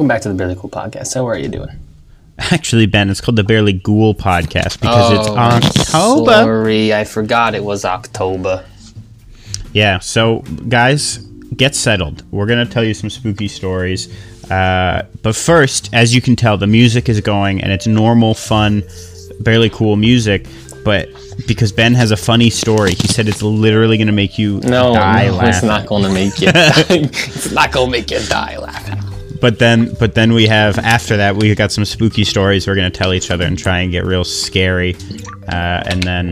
Welcome back to the Barely Cool Podcast. How are you doing? Actually, Ben, it's called the Barely Ghoul podcast because it's October. Sorry, I forgot it was October. Yeah, so guys, get settled. We're gonna tell you some spooky stories. Uh, but first, as you can tell, the music is going and it's normal, fun, barely cool music. But because Ben has a funny story, he said it's literally gonna make you No, die no, it's not going to make you. it's not going to make you die laughing. But then, but then we have after that we got some spooky stories we're gonna tell each other and try and get real scary, uh, and then,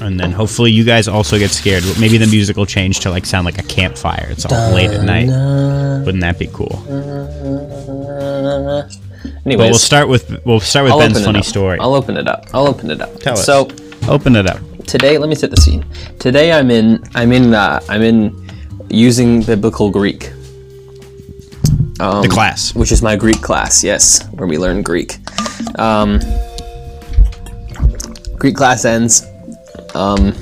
and then hopefully you guys also get scared. Maybe the music will change to like sound like a campfire. It's all late at night. Wouldn't that be cool? Anyways, But we'll start with we'll start with I'll Ben's funny up. story. I'll open it up. I'll open it up. Tell us. So Open it up. today, let me set the scene. Today, I'm in. I'm in. Uh, I'm in using biblical Greek. Um, The class. which is my Greek class, yes, where we learn Greek. Um, Greek class ends. Um,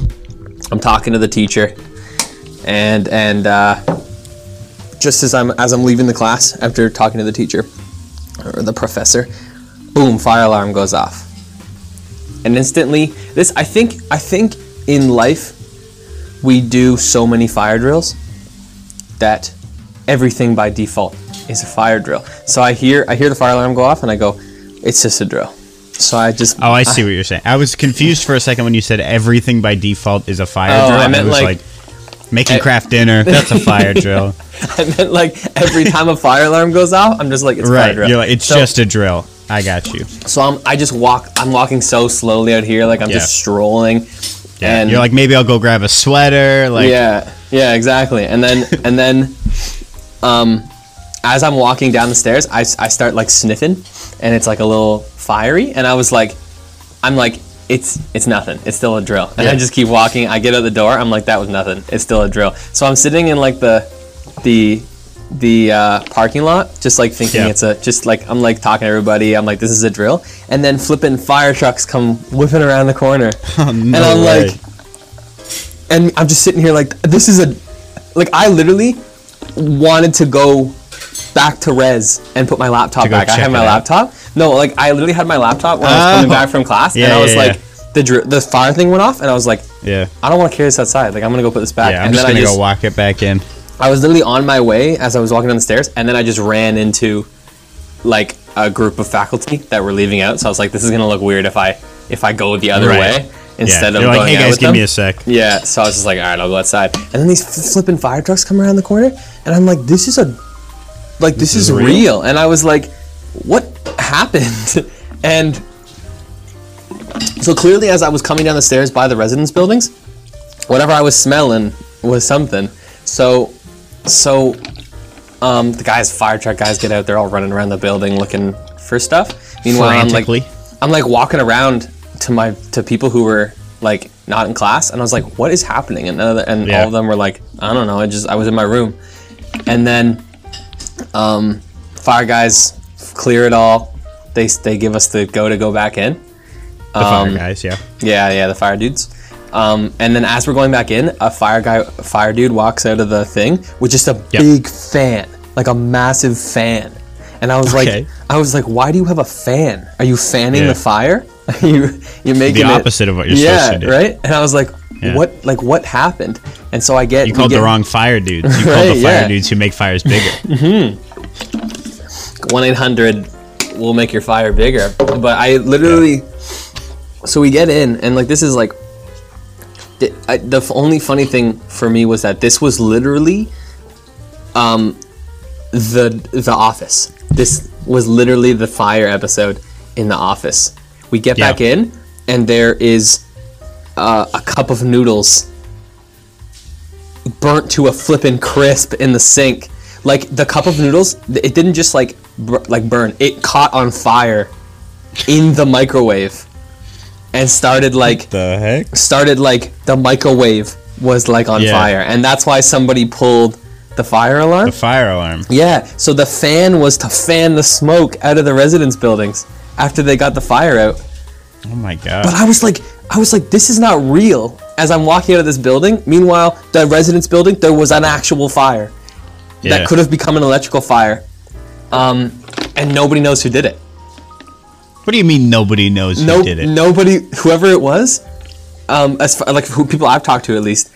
I'm talking to the teacher, and and uh, just as I'm as I'm leaving the class after talking to the teacher or the professor, boom, fire alarm goes off, and instantly this I think I think in life we do so many fire drills that everything by default is a fire drill. So I hear I hear the fire alarm go off and I go, it's just a drill. So I just Oh, I see what you're saying. I was confused for a second when you said everything by default is a fire Oh, drill. I meant, was like- making I- craft dinner. That's a fire drill, I meant like every time a fire alarm goes off, I'm just like it's a fire right? drill. You're like it's So- just a drill. I got you. so I'm I just walk I'm walking so slowly out here like I'm Yeah. just strolling. Yeah, and you're like maybe I'll go grab a sweater. Like yeah, yeah, exactly. And then and then, um, as I'm walking down the stairs, I start like sniffing, and it's like a little fiery. And I was like, I'm like, it's it's nothing. It's still a drill. And I just keep walking. I get out the door. I'm like, that was nothing. It's still a drill. So I'm sitting in like the the the uh, parking lot, just like thinking Yeah. it's a just like I'm like talking to everybody. I'm like, this is a drill. And then flipping fire trucks come whipping around the corner no and I'm way. like, and I'm just sitting here like, this is a, like I literally wanted to go back to res and put my laptop back. I had my out. laptop. No, like I literally had my laptop when I was coming Oh. back from class, Yeah, and I was yeah, like, yeah. the dr- the fire thing went off, and I was like, yeah, I don't want to carry this outside. Like I'm gonna go put this back. yeah. I'm and just then gonna I just, go walk it back in. I was literally on my way as I was walking down the stairs, and then I just ran into like a group of faculty that were leaving out. So I was like, this is gonna look weird if I if I go the other Right. way instead yeah. of You're going like, hey guys, give them. me a sec. Yeah, so I was just like, all right, I'll go outside. And then these flipping fire trucks come around the corner, and I'm like, this is a, like, this, is, is real? real. And I was like, what happened? and so clearly, as I was coming down the stairs by the residence buildings, whatever I was smelling was something. So, so, um, the guys, fire truck guys, get out. They're all running around the building looking for stuff. Meanwhile, I'm like. I'm like walking around to my to people who were like not in class, and I was like, "What is happening?" And the, and Yeah. all of them were like, "I don't know. I just I was in my room." And then, um, fire guys clear it all. They they give us the go to go back in. The fire um, guys, yeah. Yeah, yeah, the fire dudes. Um, and then as we're going back in, a fire guy, a fire dude walks out of the thing with just a Yep. big fan, like a massive fan. And I was Okay. like, I was like, why do you have a fan? Are you fanning Yeah. the fire? Are you you're making The it- opposite of what you're yeah, supposed to do. right? And I was like, Yeah. what? Like what happened? And so I get You called get the wrong fire dudes. You called the fire yeah. dudes who make fires bigger. one eight hundred will make your fire bigger. But I literally, so we get in, and like this is like, the, I, the only funny thing for me was that this was literally, um, the the office. This was literally the fire episode in the office. We get Yeah. back in, and there is uh, a cup of noodles burnt to a flippin' crisp in the sink. Like the cup of noodles, it didn't just like bur- like burn. It caught on fire in the microwave and started like The heck? started like the microwave was like on Yeah. fire, and that's why somebody pulled the fire alarm. The fire alarm. Yeah, so the fan was to fan the smoke out of the residence buildings after they got the fire out. Oh my god. But I was like, I was like, this is not real. As I'm walking out of this building, meanwhile, the residence building, there was an actual fire Yeah. that could have become an electrical fire, um, and nobody knows who did it. What do you mean nobody knows who No, did it? nobody, whoever it was, um, as far like who people I've talked to at least,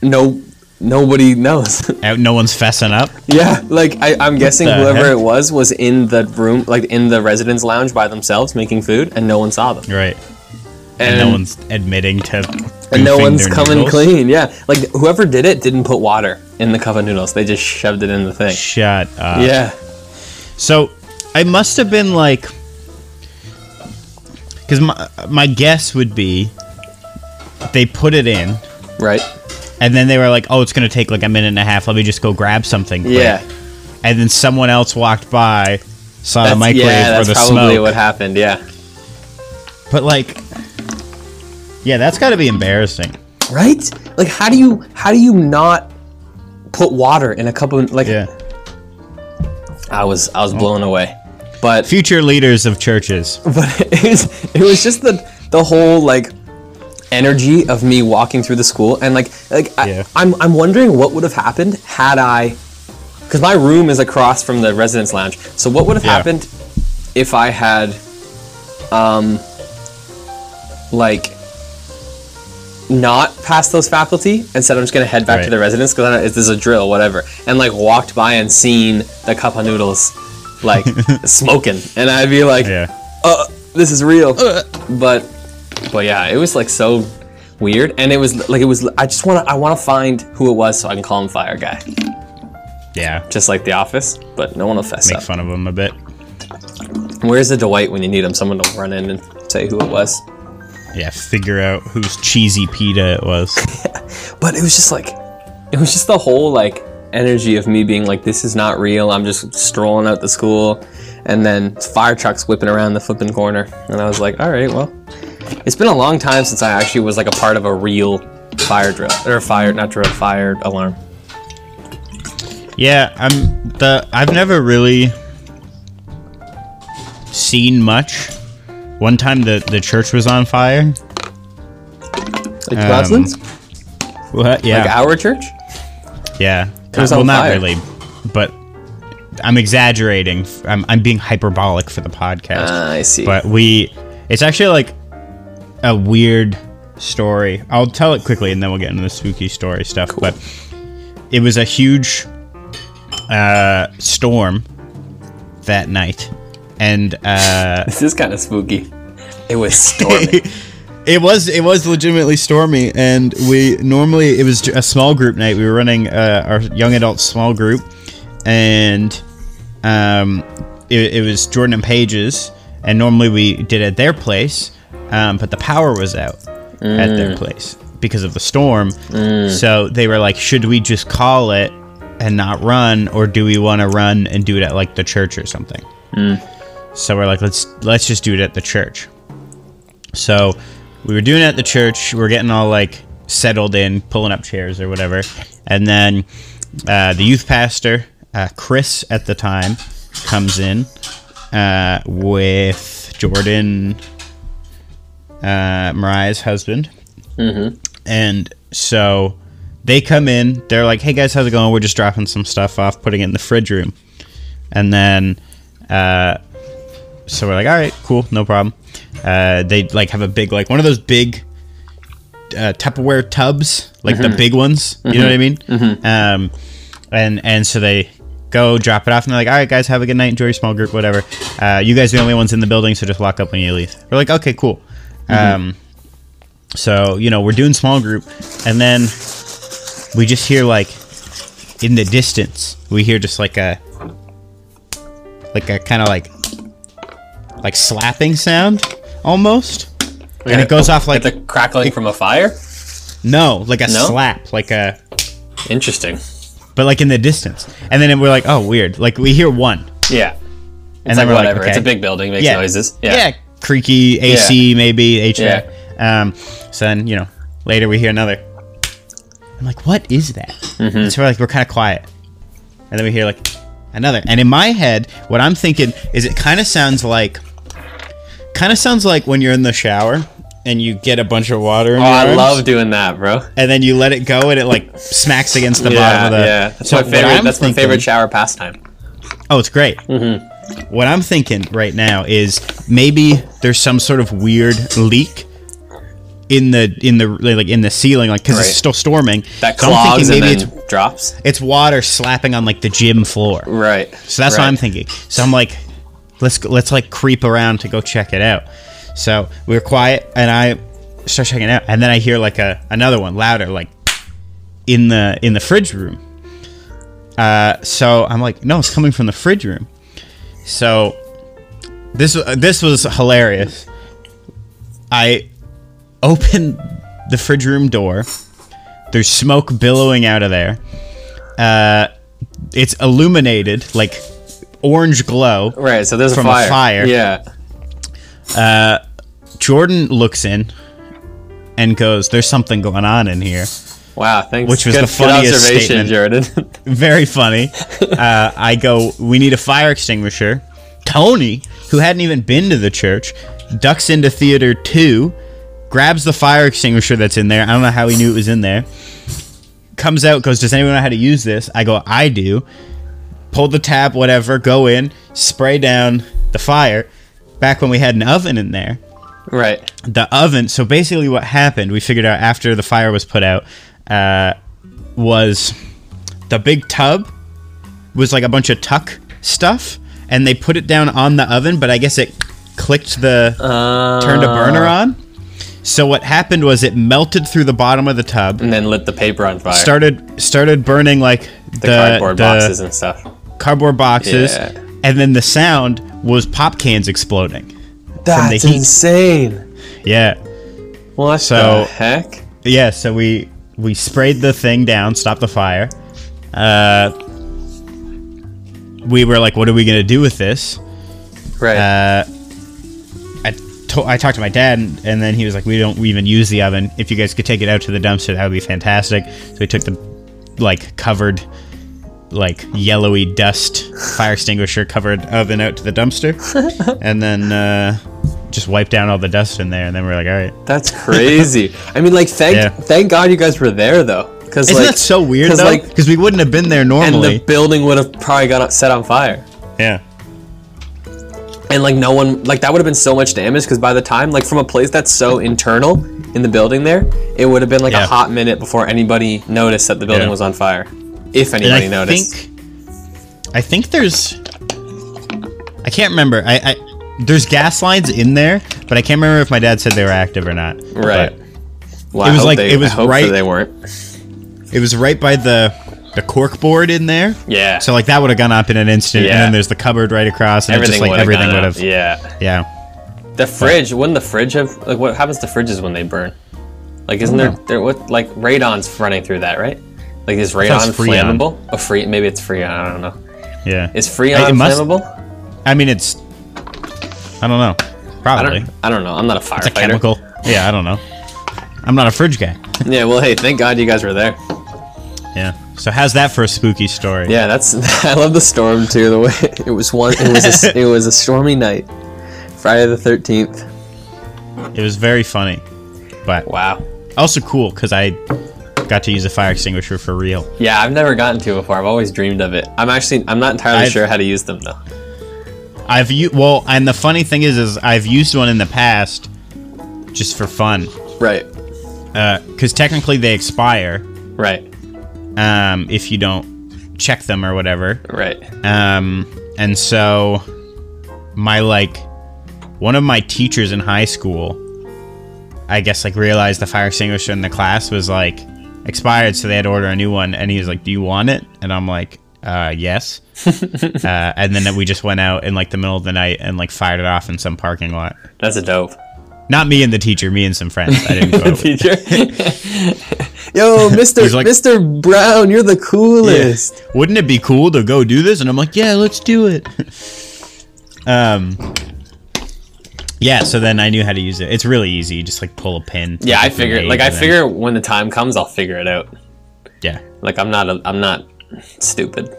no, nobody knows. No one's fessing up. Yeah, like I, I'm guessing whoever heck? it was was in the room, like in the residence lounge by themselves making food, and no one saw them. Right. And, no one's admitting to. and no one's coming noodles. clean. Yeah, like whoever did it didn't put water in the cup of noodles. They just shoved it in the thing. Shut up. Yeah, So I must have been like, because my my guess would be they put it in, right. And then they were like, "Oh, it's gonna take like a minute and a half. Let me just go grab something." quick." Yeah, And then someone else walked by, saw the that's, microwave yeah, or that's the probably smoke. what happened. Yeah, But like, yeah, that's got to be embarrassing. right. Like, how do you how do you not put water in a cup of like? Yeah. I was I was oh. blown away, but Future leaders of churches. but it was it was just the the whole like energy of me walking through the school and like like Yeah. I, I'm I'm wondering what would have happened had I because my room is across from the residence lounge. So what would have Yeah. happened if I had um like not passed those faculty and said I'm just gonna head back to the residence because this is a drill, whatever, and like walked by and seen the cup of noodles like smoking, and I'd be like, Yeah. uh, this is real. But, but yeah, it was like so weird, and it was like it was. I just want to. I want to find who it was so I can call him Fire Guy, Yeah. just like The Office. But no one will fess Make up. fun of him a bit. Where's the Dwight when you need him? Someone to run in and say who it was. Yeah. Figure out whose cheesy pita it was. But it was just like, it was just the whole like energy of me being like, this is not real. I'm just strolling out the school, and then fire trucks whipping around the flipping corner, and I was like, all right, well, it's been a long time since I actually was like a part of a real fire drill or a fire, not drill, fire alarm. Yeah, I'm the I've never really seen much. One time the the church was on fire. Like Um, What? Yeah. like our church. yeah. was well, not fire. really, but I'm exaggerating. I'm I'm being hyperbolic for the podcast. Ah, I see. but we it's actually like a weird story. I'll tell it quickly and then we'll get into the spooky story stuff. But it was a huge uh, storm that night, and uh, this is kind of spooky. It was stormy. it was it was legitimately stormy. And we normally it was a small group night. We were running uh, our young adult small group, and um, it, it was Jordan and Paige's, and normally we did it at their place, um, but the power was out at their place because of the storm. So they were like, should we just call it and not run, or do we want to run and do it at like the church or something? So we're like, let's let's just do it at the church. So we were doing it at the church. We are getting all like settled in, pulling up chairs or whatever, and then uh, the youth pastor, uh, Chris at the time, comes in uh, with Jordan, uh, Mariah's husband, and so they come in. They're like, "Hey guys, how's it going? We're just dropping some stuff off, putting it in the fridge room," and then. Uh, so we're like, all right, cool, no problem. Uh, they like have a big like one of those big uh, Tupperware tubs, like the big ones. You know what I mean? Um, and and so they go drop it off, and they're like, all right, guys, have a good night, enjoy your small group, whatever. Uh, you guys are the only ones in the building, so just lock up when you leave. We're like, okay, cool. Um, so you know we're doing small group, and then we just hear like in the distance, we hear just like a like a kind of like like slapping sound almost and it goes off like the crackling from a fire. no like a No? slap like a Interesting. but like in the distance. And then we're like, oh, weird. Like we hear one. Yeah. And It's then like we're like, whatever. It's a big building, makes Yeah. noises. Yeah. Yeah. Creaky AC maybe HVAC. Yeah. Um, so then you know later we hear another. I'm like, what is that? Mm-hmm. So we're like, we're kind of quiet, and then we hear like another. And in my head, what I'm thinking is it kind of sounds like, kind of sounds like when you're in the shower and you get a bunch of water. In Oh, I arms, love doing that, bro. And then you let it go, and it like smacks against the bottom yeah, of the. yeah. That's So my favorite. That's my favorite shower pastime. Oh, it's great. Mm-hmm. What I'm thinking right now is maybe there's some sort of weird leak in the in the like in the ceiling, like because Right. it's still storming. That So I'm clogs thinking and maybe then it's drops. it's water slapping on like the gym floor. Right. So that's right. what I'm thinking. So I'm like, let's let's like creep around to go check it out. So we were quiet, and I start checking it out, and then I hear like a another one louder, like in the in the fridge room. Uh, so I'm like, no, it's coming from the fridge room. So this uh, this was hilarious. I open the fridge room door. There's smoke billowing out of there. Uh, it's illuminated like orange glow. Right. So there's From a a fire. fire. Yeah. Jordan looks in and goes, "There's something going on in here." Wow. Thanks. Which was good, the funniest good observation, statement. Jordan. Very funny. Uh, I go, "We need a fire extinguisher." Tony, who hadn't even been to the church, ducks into theater two, grabs the fire extinguisher that's in there. I don't know how he knew it was in there. Comes out, goes, "Does anyone know how to use this?" I go, "I do." Pull the tab, whatever. Go in, spray down the fire. Back when we had an oven in there, right. the oven. So basically, what happened, we figured out after the fire was put out, uh, was the big tub was like a bunch of tuck stuff, and they put it down on the oven, but I guess it clicked the turned a uh. burner on. So what happened was it melted through the bottom of the tub, And then lit the paper on fire. started started burning like the, the cardboard the boxes and stuff. cardboard boxes, Yeah. and then the sound was pop cans exploding. That's insane. Yeah. Well, that's what So- the heck? Yeah, so we we sprayed the thing down, stopped the fire. Uh, we were like, "What are we gonna do with this?" Right. Uh, I to- I talked to my dad, and, and then he was like, "We don't even use the oven. If you guys could take it out to the dumpster, that would be fantastic." So we took the like covered, like yellowy dust fire extinguisher covered oven out to the dumpster, and then uh, just wiped down all the dust in there. And then we are like, "All right." That's crazy. I mean, like, thank Yeah. thank God you guys were there though, because Isn't like, that so weird 'cause, though? like, Because we wouldn't have been there normally. and the building would have probably got set on fire, yeah. and like no one, like that would have been so much damage. Because by the time, like, from a place that's so internal in the building there, it would have been like Yeah. a hot minute before anybody noticed that the building Yeah. was on fire, if And anybody I noticed. think I think there's I can't remember. I, I there's gas lines in there, but I can't remember if my dad said they were active or not. right. But Well, it I was hope like- they, it was I hope right- They weren't. It was right by the the cork board in there. Yeah. So like that would have gone up in an instant, yeah. and then there's the cupboard right across, and everything it's just like would everything have. would have. Yeah. Yeah. The fridge, wouldn't the fridge have like what happens to fridges when they burn? Like isn't there mm-hmm. there what like radon's running through that, right? Like is radon flammable? Oh free maybe it's freon, I don't know. Yeah. Is freon It must- flammable? I mean, it's. I don't know. I Probably. don't I don't know. I'm not a firefighter. It's a chemical. Yeah, I don't know. I'm not a fridge guy. Yeah, well hey, thank God you guys were there. Yeah. So how's that for a spooky story? Yeah, that's I love the storm too, the way it was one it was a, it was a stormy night. Friday the 13th. It was very funny, but Wow. also cool because I got to use a fire extinguisher for real. Yeah, I've never gotten to before. I've always dreamed of it. I'm actually I'm not entirely I've- sure how to use them though. I've u- well, and the funny thing is, is I've used one in the past, just for fun, Right. Uh, because technically they expire Right. Um, if you don't check them or whatever. Right. Um, and so my like one of my teachers in high school, I guess like realized the fire extinguisher in the class was like expired, so they had to order a new one. And he was like, "Do you want it?" And I'm like, uh, "Yes." uh, and then we just went out in like the middle of the night and like fired it off in some parking lot. That's a dope. Not me and the teacher, me and some friends. I didn't go. teacher. Yo, Mister like- Mister Brown, you're the coolest. Wouldn't it be cool to go do this? And I'm like, yeah, let's do it. um, yeah. So then I knew how to use it. It's really easy. You just like pull a pin. Yeah, I figure. Like I then- figure when the time comes, I'll figure it out. Yeah, Like I'm not. A, I'm not stupid.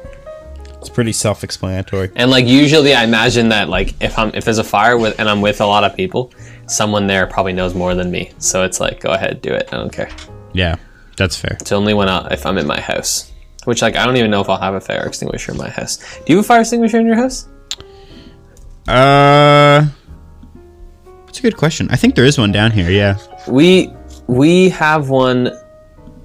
it's pretty self-explanatory. And like usually, I imagine that like if I'm if there's a fire with and I'm with a lot of people, someone there probably knows more than me. So it's like, go ahead, do it. I don't care. Yeah, that's fair. It's only when I, if I'm in my house, which like I don't even know if I'll have a fire extinguisher in my house. Do you have a fire extinguisher in your house? Uh, that's a good question. I think there is one down here. Yeah. We we have one.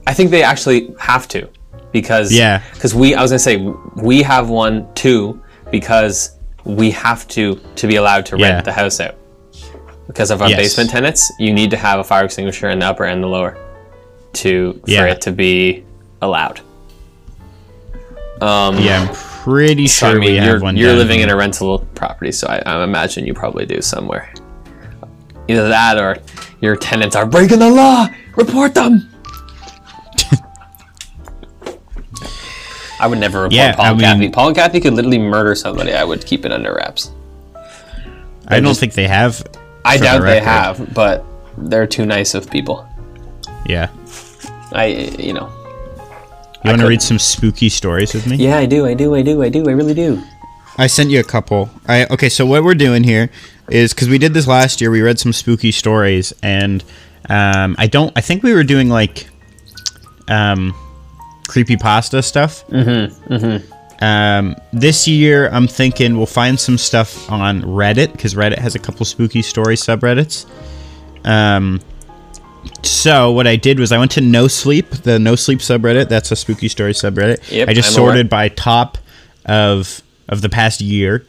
I think they actually have to because Yeah. because we I was gonna say we have one too because we have to to be allowed to rent Yeah. the house out because of our Yes. basement tenants. You need to have a fire extinguisher in the upper and the lower to Yeah. for it to be allowed. Um, Yeah, I'm pretty so, sure I mean, we you're, have one. you're down living in a rental property, so I, I imagine you probably do somewhere. Either that or your tenants are breaking the law. Report them. I would never report Yeah, Paul I and mean- Kathy. Paul and Kathy could literally murder somebody. I would keep it under wraps. I don't just- think they have. I for the doubt they have, but they're too nice of people. Yeah. I, you know. You want to read some spooky stories with me? Yeah, I do. I do. I do. I do. I really do. I sent you a couple. I okay. So what we're doing here is because we did this last year. We read some spooky stories, and um, I don't. I think we were doing like um, creepy pasta stuff. Mm-hmm. Mm-hmm. Um, this year, I'm thinking we'll find some stuff on Reddit because Reddit has a couple spooky story subreddits. Um, so what I did was I went to No Sleep, the No Sleep subreddit. That's a spooky story subreddit. Yep, I just I'm aware. sorted by top of of the past year,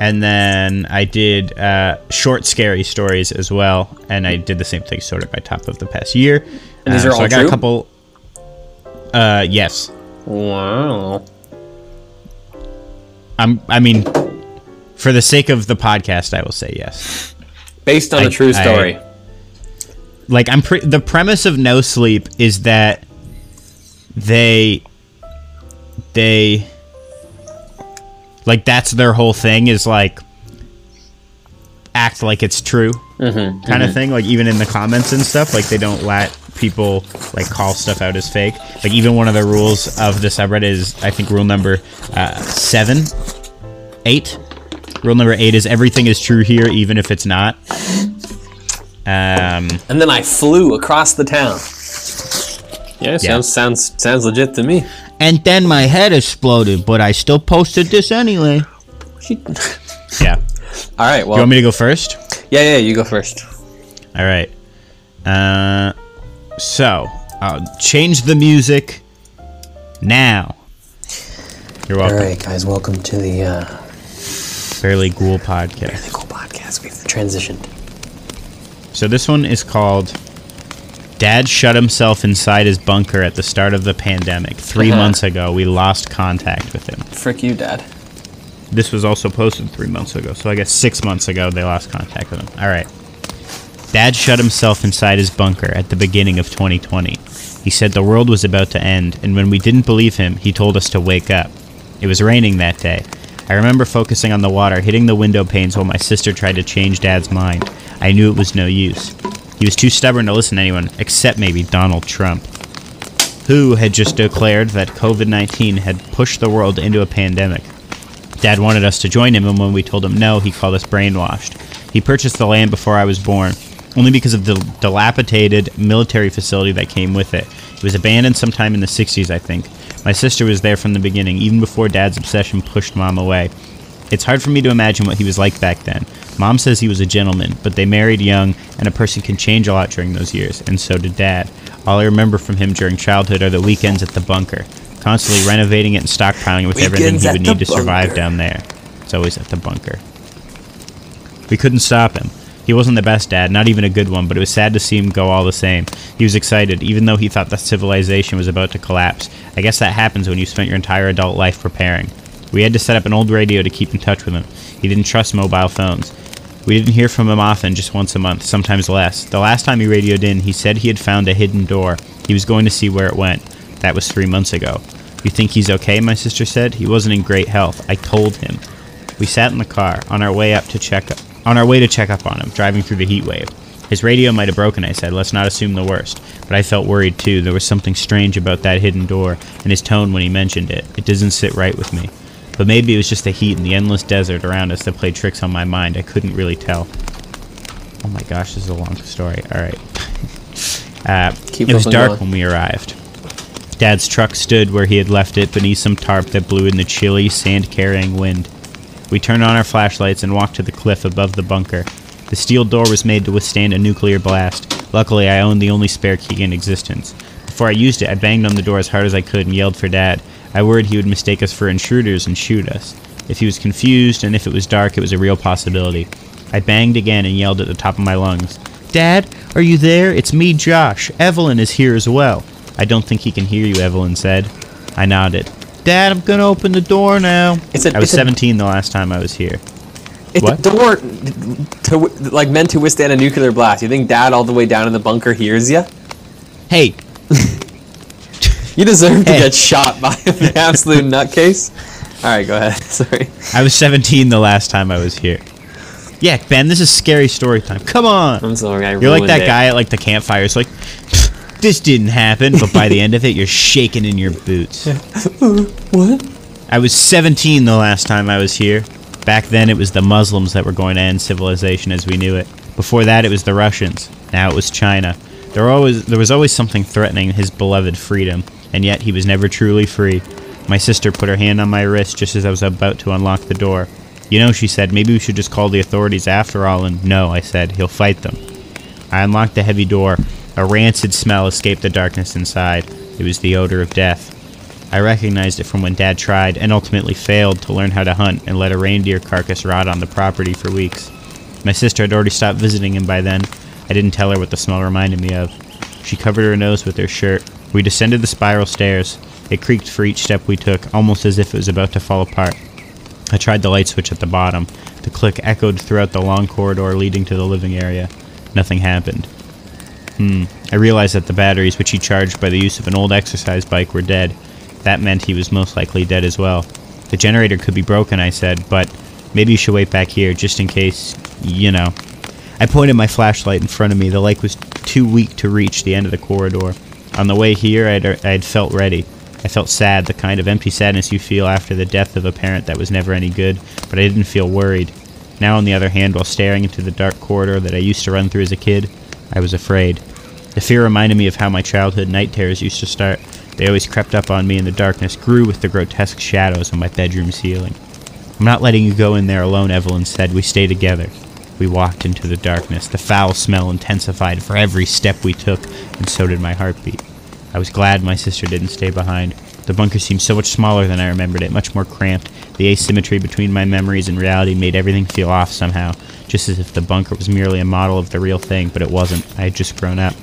and then I did uh, short scary stories as well, and I did the same thing, sorted by top of the past year. And these Uh, are so all I got true? a couple. Uh, yes. Wow. I'm. I mean, for the sake of the podcast, I will say yes. Based on I- a true I- story. like I'm pre- the premise of No Sleep is that they they like that's their whole thing is like act like it's true Mm-hmm, kind of thing like even in the comments and stuff like they don't let people like call stuff out as fake like even one of the rules of the subreddit is i think rule number uh, seven eight rule number eight is everything is true here even if it's not um and then I flew across the town. Yeah, Yeah. sounds sounds sounds legit to me. And then my head exploded, but I still posted this anyway. Yeah. All right, well, You want me to go first? yeah, yeah, you go first. All right. Uh, so I'll change the music now. You're welcome. All right, guys, welcome to the uh, Fairly Ghoul podcast. the cool podcast. We've transitioned. So this one is called Dad shut himself inside his bunker at the start of the pandemic. 3 Uh-huh. months ago, we lost contact with him. Frick you, Dad. This was also posted three months ago, so I guess six months ago they lost contact with him. All right. Dad shut himself inside his bunker at the beginning of 2020. He said the world was about to end, and when we didn't believe him, he told us to wake up. It was raining that day. I remember focusing on the water hitting the window panes while my sister tried to change Dad's mind. I knew it was no use. He was too stubborn to listen to anyone, except maybe Donald Trump, who had just declared that COVID 19 had pushed the world into a pandemic. Dad wanted us to join him, and when we told him no, he called us brainwashed. He purchased the land before I was born, only because of the dilapidated military facility that came with it. It was abandoned sometime in the 60s, I think. My sister was there from the beginning, even before Dad's obsession pushed Mom away. It's hard for me to imagine what he was like back then. Mom says he was a gentleman, but they married young, and a person can change a lot during those years, and so did Dad. All I remember from him during childhood are the weekends at the bunker, constantly renovating it and stockpiling it with everything he would need to survive down there. It's always at the bunker. We couldn't stop him. He wasn't the best dad, not even a good one, but it was sad to see him go all the same. He was excited, even though he thought that civilization was about to collapse. I guess that happens when you spent your entire adult life preparing. We had to set up an old radio to keep in touch with him. He didn't trust mobile phones. We didn't hear from him often, just once a month, sometimes less. The last time he radioed in, he said he had found a hidden door. He was going to see where it went. That was three months ago. You think he's okay? My sister said. He wasn't in great health. I told him. We sat in the car on our way up to check on our way to check up on him, driving through the heat wave. His radio might have broken, I said. Let's not assume the worst. But I felt worried too. There was something strange about that hidden door and his tone when he mentioned it. It doesn't sit right with me. But maybe it was just the heat and the endless desert around us that played tricks on my mind. I couldn't really tell. Oh my gosh, this is a long story. All right. Uh, it was dark when we arrived. Dad's truck stood where he had left it beneath some tarp that blew in the chilly, sand carrying wind. We turned on our flashlights and walked to the cliff above the bunker. The steel door was made to withstand a nuclear blast. Luckily, I owned the only spare key in existence. Before I used it, I banged on the door as hard as I could and yelled for Dad. I worried he would mistake us for intruders and shoot us. If he was confused and if it was dark, it was a real possibility. I banged again and yelled at the top of my lungs. Dad, are you there? It's me, Josh. Evelyn is here as well. I don't think he can hear you, Evelyn said. I nodded. Dad, I'm gonna open the door now. It's a- I was it's a- 17 the last time I was here. It's What? a door to like meant to withstand a nuclear blast. You think Dad all the way down in the bunker hears you? Hey, You deserve to get shot by an absolute nutcase. All right, go ahead. Sorry. I was 17 the last time I was here. Yeah, Ben, this is scary story time. Come on. I'm sorry. I You're like that it. guy at like the campfire. It's like, this didn't happen, but by the end of it, you're shaking in your boots. What? I was 17 the last time I was here. Back then, it was the Muslims that were going to end civilization as we knew it. Before that, it was the Russians. Now it was China. There, always, there was always something threatening his beloved freedom, and yet he was never truly free. My sister put her hand on my wrist just as I was about to unlock the door. You know, she said, maybe we should just call the authorities after all, and no, I said, he'll fight them. I unlocked the heavy door. A rancid smell escaped the darkness inside. It was the odor of death. I recognized it from when Dad tried and ultimately failed to learn how to hunt and let a reindeer carcass rot on the property for weeks. My sister had already stopped visiting him by then. I didn't tell her what the smell reminded me of. She covered her nose with her shirt. We descended the spiral stairs. It creaked for each step we took, almost as if it was about to fall apart. I tried the light switch at the bottom. The click echoed throughout the long corridor leading to the living area. Nothing happened. Hmm. I realized that the batteries, which he charged by the use of an old exercise bike, were dead. That meant he was most likely dead as well. The generator could be broken, I said, but maybe you should wait back here just in case, you know. I pointed my flashlight in front of me. The light was too weak to reach the end of the corridor. On the way here, I'd, I'd felt ready. I felt sad, the kind of empty sadness you feel after the death of a parent that was never any good, but I didn't feel worried. Now, on the other hand, while staring into the dark corridor that I used to run through as a kid, I was afraid. The fear reminded me of how my childhood night terrors used to start. They always crept up on me in the darkness, grew with the grotesque shadows on my bedroom ceiling. I'm not letting you go in there alone, Evelyn said. We stay together. We walked into the darkness. The foul smell intensified for every step we took, and so did my heartbeat. I was glad my sister didn't stay behind. The bunker seemed so much smaller than I remembered it, much more cramped. The asymmetry between my memories and reality made everything feel off somehow, just as if the bunker was merely a model of the real thing, but it wasn't. I had just grown up.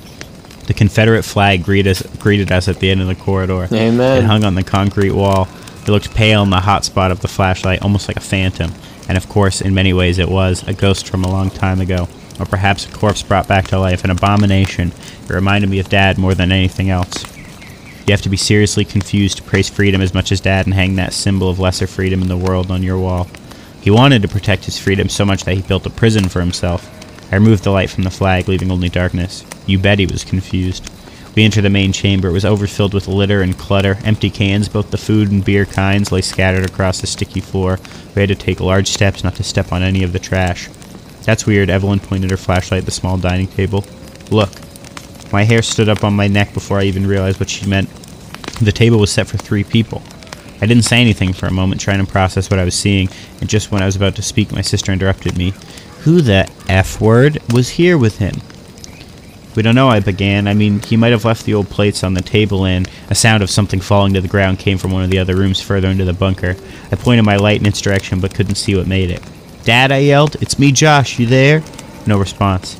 The Confederate flag greeted us, greeted us at the end of the corridor. Amen. It hung on the concrete wall. It looked pale in the hot spot of the flashlight, almost like a phantom. And of course, in many ways, it was a ghost from a long time ago, or perhaps a corpse brought back to life, an abomination. It reminded me of Dad more than anything else. You have to be seriously confused to praise freedom as much as Dad and hang that symbol of lesser freedom in the world on your wall. He wanted to protect his freedom so much that he built a prison for himself. I removed the light from the flag, leaving only darkness. You bet he was confused. We entered the main chamber. It was overfilled with litter and clutter. Empty cans, both the food and beer kinds, lay scattered across the sticky floor. We had to take large steps not to step on any of the trash. That's weird. Evelyn pointed her flashlight at the small dining table. Look. My hair stood up on my neck before I even realized what she meant. The table was set for three people. I didn't say anything for a moment, trying to process what I was seeing, and just when I was about to speak, my sister interrupted me. Who the F word was here with him? We don't know, I began. I mean, he might have left the old plates on the table, and a sound of something falling to the ground came from one of the other rooms further into the bunker. I pointed my light in its direction, but couldn't see what made it. Dad, I yelled. It's me, Josh. You there? No response.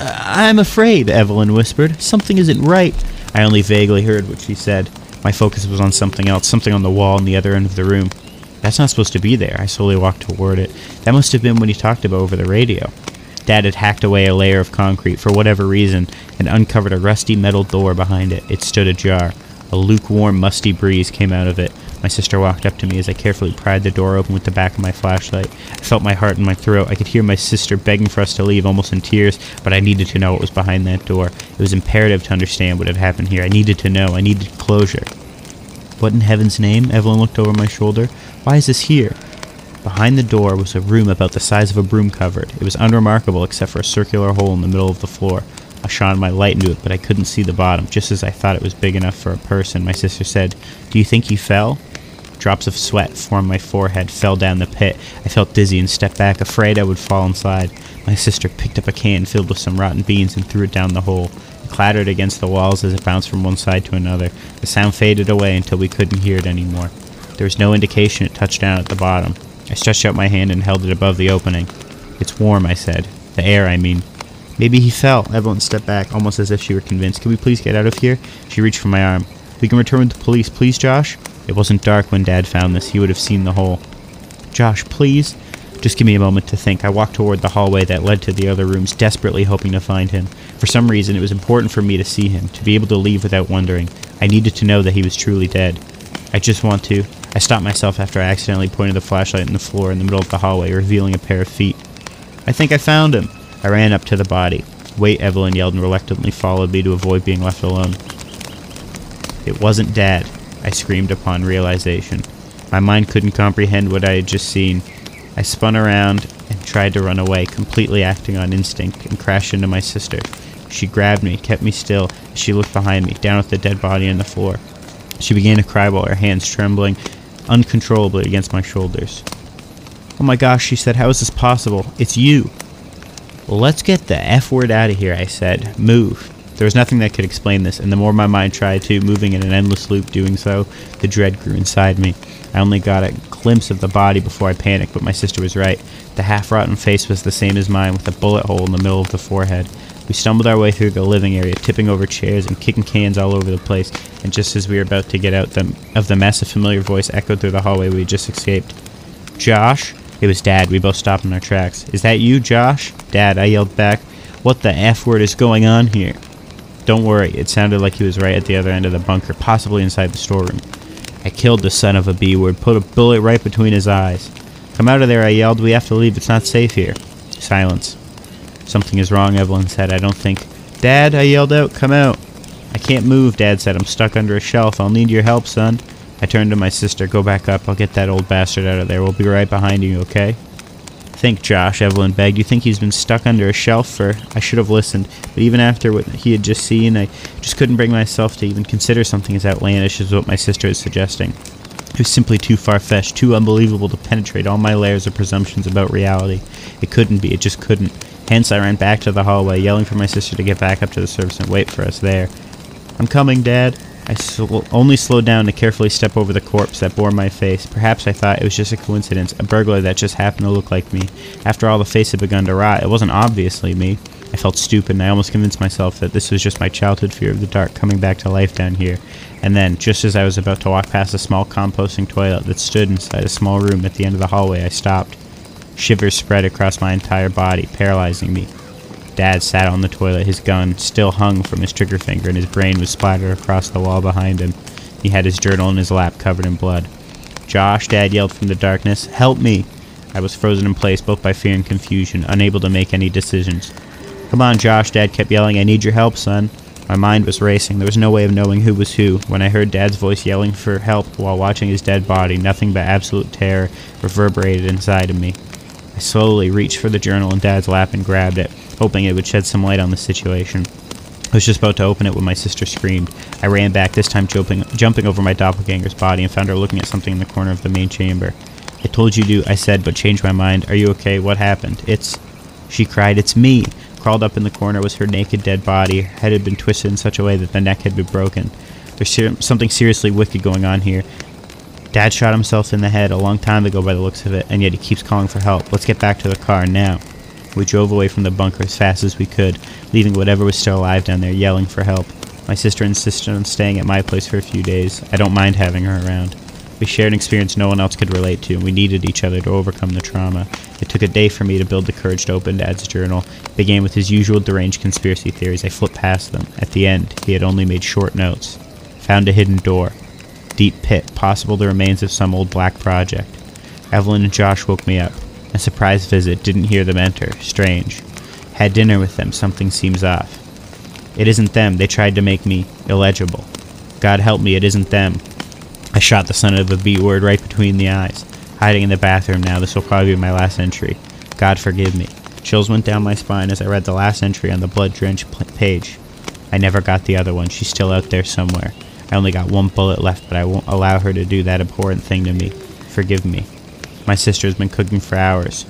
Uh, I'm afraid, Evelyn whispered. Something isn't right. I only vaguely heard what she said. My focus was on something else, something on the wall in the other end of the room. That's not supposed to be there. I slowly walked toward it. That must have been what he talked about over the radio. Dad had hacked away a layer of concrete for whatever reason and uncovered a rusty metal door behind it. It stood ajar. A lukewarm, musty breeze came out of it. My sister walked up to me as I carefully pried the door open with the back of my flashlight. I felt my heart in my throat. I could hear my sister begging for us to leave, almost in tears, but I needed to know what was behind that door. It was imperative to understand what had happened here. I needed to know. I needed closure. What in heaven's name? Evelyn looked over my shoulder. Why is this here? Behind the door was a room about the size of a broom cupboard. It was unremarkable except for a circular hole in the middle of the floor. I shone my light into it, but I couldn't see the bottom, just as I thought it was big enough for a person. My sister said, Do you think he fell? Drops of sweat formed my forehead, fell down the pit. I felt dizzy and stepped back, afraid I would fall inside. My sister picked up a can filled with some rotten beans and threw it down the hole. It clattered against the walls as it bounced from one side to another. The sound faded away until we couldn't hear it anymore. There was no indication it touched down at the bottom. I stretched out my hand and held it above the opening. It's warm, I said. The air, I mean. Maybe he fell. Evelyn stepped back, almost as if she were convinced. Can we please get out of here? She reached for my arm. We can return with the police, please, Josh? It wasn't dark when Dad found this. He would have seen the hole. Josh, please? Just give me a moment to think. I walked toward the hallway that led to the other rooms, desperately hoping to find him. For some reason, it was important for me to see him, to be able to leave without wondering. I needed to know that he was truly dead. I just want to. I stopped myself after I accidentally pointed the flashlight in the floor in the middle of the hallway, revealing a pair of feet. I think I found him. I ran up to the body. Wait, Evelyn yelled and reluctantly followed me to avoid being left alone. It wasn't Dad, I screamed upon realization. My mind couldn't comprehend what I had just seen. I spun around and tried to run away, completely acting on instinct, and crashed into my sister. She grabbed me, kept me still, as she looked behind me, down at the dead body on the floor. She began to cry while her hands trembling uncontrollably against my shoulders. Oh my gosh, she said, how is this possible? It's you. Well, let's get the F word out of here, I said. Move. There was nothing that could explain this, and the more my mind tried to, moving in an endless loop doing so, the dread grew inside me. I only got a glimpse of the body before I panicked, but my sister was right. The half rotten face was the same as mine, with a bullet hole in the middle of the forehead. We stumbled our way through the living area, tipping over chairs and kicking cans all over the place, and just as we were about to get out the, of the mess, a familiar voice echoed through the hallway we had just escaped. Josh? It was Dad. We both stopped in our tracks. Is that you, Josh? Dad, I yelled back. What the F word is going on here? Don't worry, it sounded like he was right at the other end of the bunker, possibly inside the storeroom. I killed the son of a B word, put a bullet right between his eyes. Come out of there, I yelled. We have to leave. It's not safe here. Silence. Something is wrong, Evelyn said. I don't think. Dad, I yelled out. Come out. I can't move, Dad said. I'm stuck under a shelf. I'll need your help, son. I turned to my sister. Go back up. I'll get that old bastard out of there. We'll be right behind you, okay? Think, Josh, Evelyn begged. You think he's been stuck under a shelf for. I should have listened. But even after what he had just seen, I just couldn't bring myself to even consider something as outlandish as what my sister is suggesting. It was simply too far fetched, too unbelievable to penetrate all my layers of presumptions about reality. It couldn't be. It just couldn't. Hence, I ran back to the hallway, yelling for my sister to get back up to the surface and wait for us there. I'm coming, Dad. I sl- only slowed down to carefully step over the corpse that bore my face. Perhaps I thought it was just a coincidence, a burglar that just happened to look like me. After all, the face had begun to rot. It wasn't obviously me. I felt stupid, and I almost convinced myself that this was just my childhood fear of the dark coming back to life down here. And then, just as I was about to walk past a small composting toilet that stood inside a small room at the end of the hallway, I stopped. Shivers spread across my entire body, paralyzing me. Dad sat on the toilet, his gun still hung from his trigger finger, and his brain was splattered across the wall behind him. He had his journal in his lap, covered in blood. Josh, Dad yelled from the darkness. Help me! I was frozen in place, both by fear and confusion, unable to make any decisions. Come on, Josh, Dad kept yelling. I need your help, son. My mind was racing. There was no way of knowing who was who. When I heard Dad's voice yelling for help while watching his dead body, nothing but absolute terror reverberated inside of me. I slowly reached for the journal in Dad's lap and grabbed it, hoping it would shed some light on the situation. I was just about to open it when my sister screamed. I ran back, this time jumping, jumping over my doppelganger's body, and found her looking at something in the corner of the main chamber. I told you to, I said, but changed my mind. Are you okay? What happened? It's. She cried, It's me! Crawled up in the corner was her naked dead body. Her head had been twisted in such a way that the neck had been broken. There's ser- something seriously wicked going on here. Dad shot himself in the head a long time ago by the looks of it, and yet he keeps calling for help. Let's get back to the car now. We drove away from the bunker as fast as we could, leaving whatever was still alive down there yelling for help. My sister insisted on staying at my place for a few days. I don't mind having her around. We shared an experience no one else could relate to, and we needed each other to overcome the trauma. It took a day for me to build the courage to open Dad's journal. It began with his usual deranged conspiracy theories. I flipped past them. At the end, he had only made short notes. Found a hidden door. Deep pit, possible the remains of some old black project. Evelyn and Josh woke me up. A surprise visit, didn't hear them enter. Strange. Had dinner with them, something seems off. It isn't them, they tried to make me illegible. God help me, it isn't them. I shot the son of a B word right between the eyes. Hiding in the bathroom now, this will probably be my last entry. God forgive me. Chills went down my spine as I read the last entry on the blood drenched page. I never got the other one, she's still out there somewhere. I only got one bullet left, but I won't allow her to do that abhorrent thing to me. Forgive me. My sister's been cooking for hours.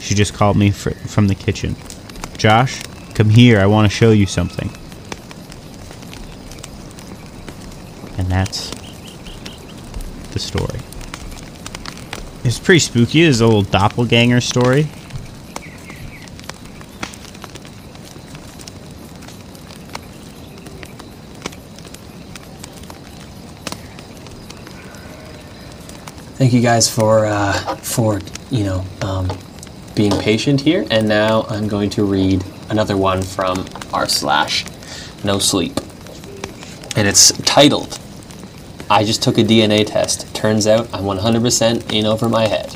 She just called me fr- from the kitchen. Josh, come here, I want to show you something. And that's the story. It's pretty spooky. It's a little doppelganger story. Thank you guys for uh, for you know um, being patient here. And now I'm going to read another one from r slash no sleep, and it's titled "I just took a DNA test. Turns out I'm 100% in over my head."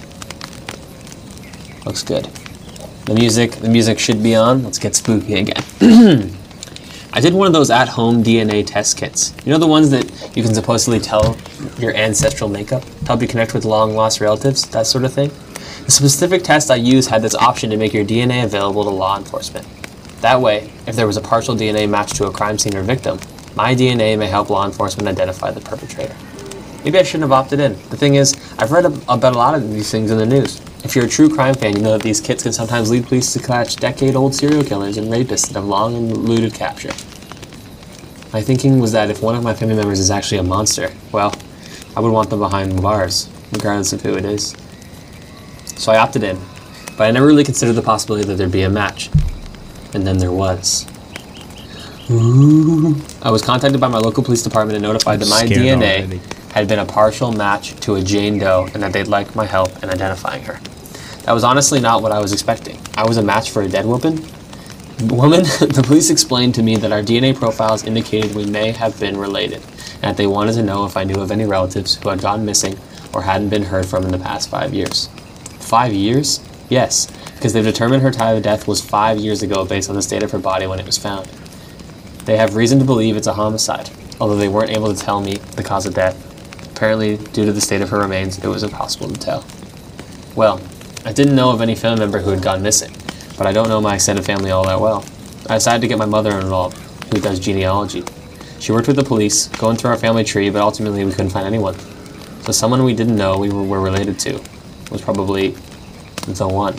Looks good. The music the music should be on. Let's get spooky again. I did one of those at-home DNA test kits. You know the ones that you can supposedly tell your ancestral makeup, help you connect with long-lost relatives, that sort of thing. The specific test I used had this option to make your DNA available to law enforcement. That way, if there was a partial DNA match to a crime scene or victim, my DNA may help law enforcement identify the perpetrator. Maybe I shouldn't have opted in. The thing is, I've read about a lot of these things in the news. If you're a true crime fan, you know that these kits can sometimes lead police to catch decade-old serial killers and rapists that have long eluded capture. My thinking was that if one of my family members is actually a monster, well, I would want them behind bars, regardless of who it is. So I opted in, but I never really considered the possibility that there'd be a match. And then there was. I was contacted by my local police department and notified that my DNA already. Had been a partial match to a Jane Doe and that they'd like my help in identifying her. That was honestly not what I was expecting. I was a match for a dead woman. Woman, the police explained to me that our DNA profiles indicated we may have been related, and that they wanted to know if I knew of any relatives who had gone missing or hadn't been heard from in the past five years. Five years? Yes, because they've determined her time of death was five years ago based on the state of her body when it was found. They have reason to believe it's a homicide, although they weren't able to tell me the cause of death. Apparently, due to the state of her remains, it was impossible to tell. Well, I didn't know of any family member who had gone missing, but I don't know my extended family all that well. I decided to get my mother involved, who does genealogy. She worked with the police, going through our family tree, but ultimately we couldn't find anyone. So someone we didn't know we were, related to was probably the one.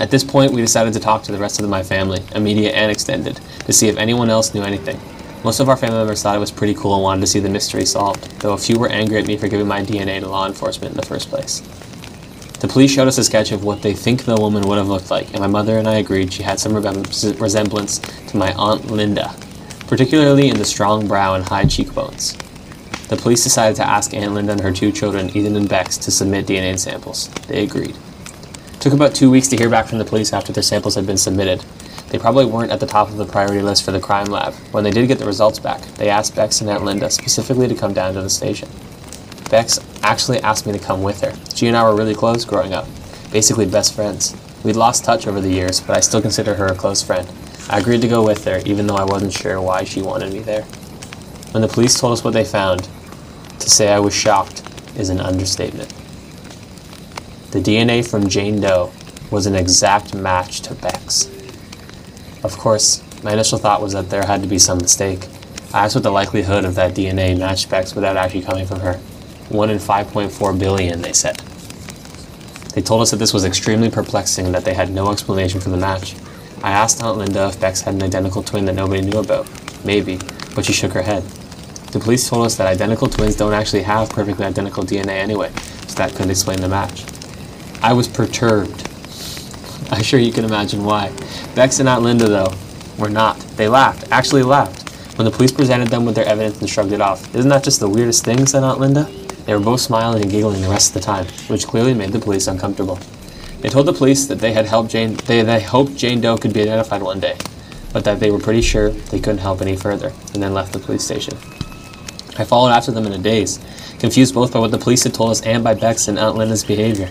At this point, we decided to talk to the rest of my family, immediate and extended, to see if anyone else knew anything. Most of our family members thought it was pretty cool and wanted to see the mystery solved, though a few were angry at me for giving my DNA to law enforcement in the first place. The police showed us a sketch of what they think the woman would have looked like, and my mother and I agreed she had some resemblance to my Aunt Linda, particularly in the strong brow and high cheekbones. The police decided to ask Aunt Linda and her two children, Ethan and Bex, to submit DNA samples. They agreed. It took about two weeks to hear back from the police after their samples had been submitted. They probably weren't at the top of the priority list for the crime lab. When they did get the results back, they asked Bex and Aunt Linda specifically to come down to the station. Bex actually asked me to come with her. She and I were really close growing up, basically best friends. We'd lost touch over the years, but I still consider her a close friend. I agreed to go with her, even though I wasn't sure why she wanted me there. When the police told us what they found, to say I was shocked is an understatement. The DNA from Jane Doe was an exact match to Bex. Of course, my initial thought was that there had to be some mistake. I asked what the likelihood of that DNA match Bex without actually coming from her. 1 in 5.4 billion, they said. They told us that this was extremely perplexing and that they had no explanation for the match. I asked Aunt Linda if Bex had an identical twin that nobody knew about. Maybe, but she shook her head. The police told us that identical twins don't actually have perfectly identical DNA anyway, so that couldn't explain the match. I was perturbed. I'm sure you can imagine why. Bex and Aunt Linda, though, were not. They laughed, actually laughed, when the police presented them with their evidence and shrugged it off. Isn't that just the weirdest thing, said Aunt Linda? They were both smiling and giggling the rest of the time, which clearly made the police uncomfortable. They told the police that they had helped Jane they, they hoped Jane Doe could be identified one day, but that they were pretty sure they couldn't help any further, and then left the police station. I followed after them in a daze, confused both by what the police had told us and by Bex and Aunt Linda's behavior.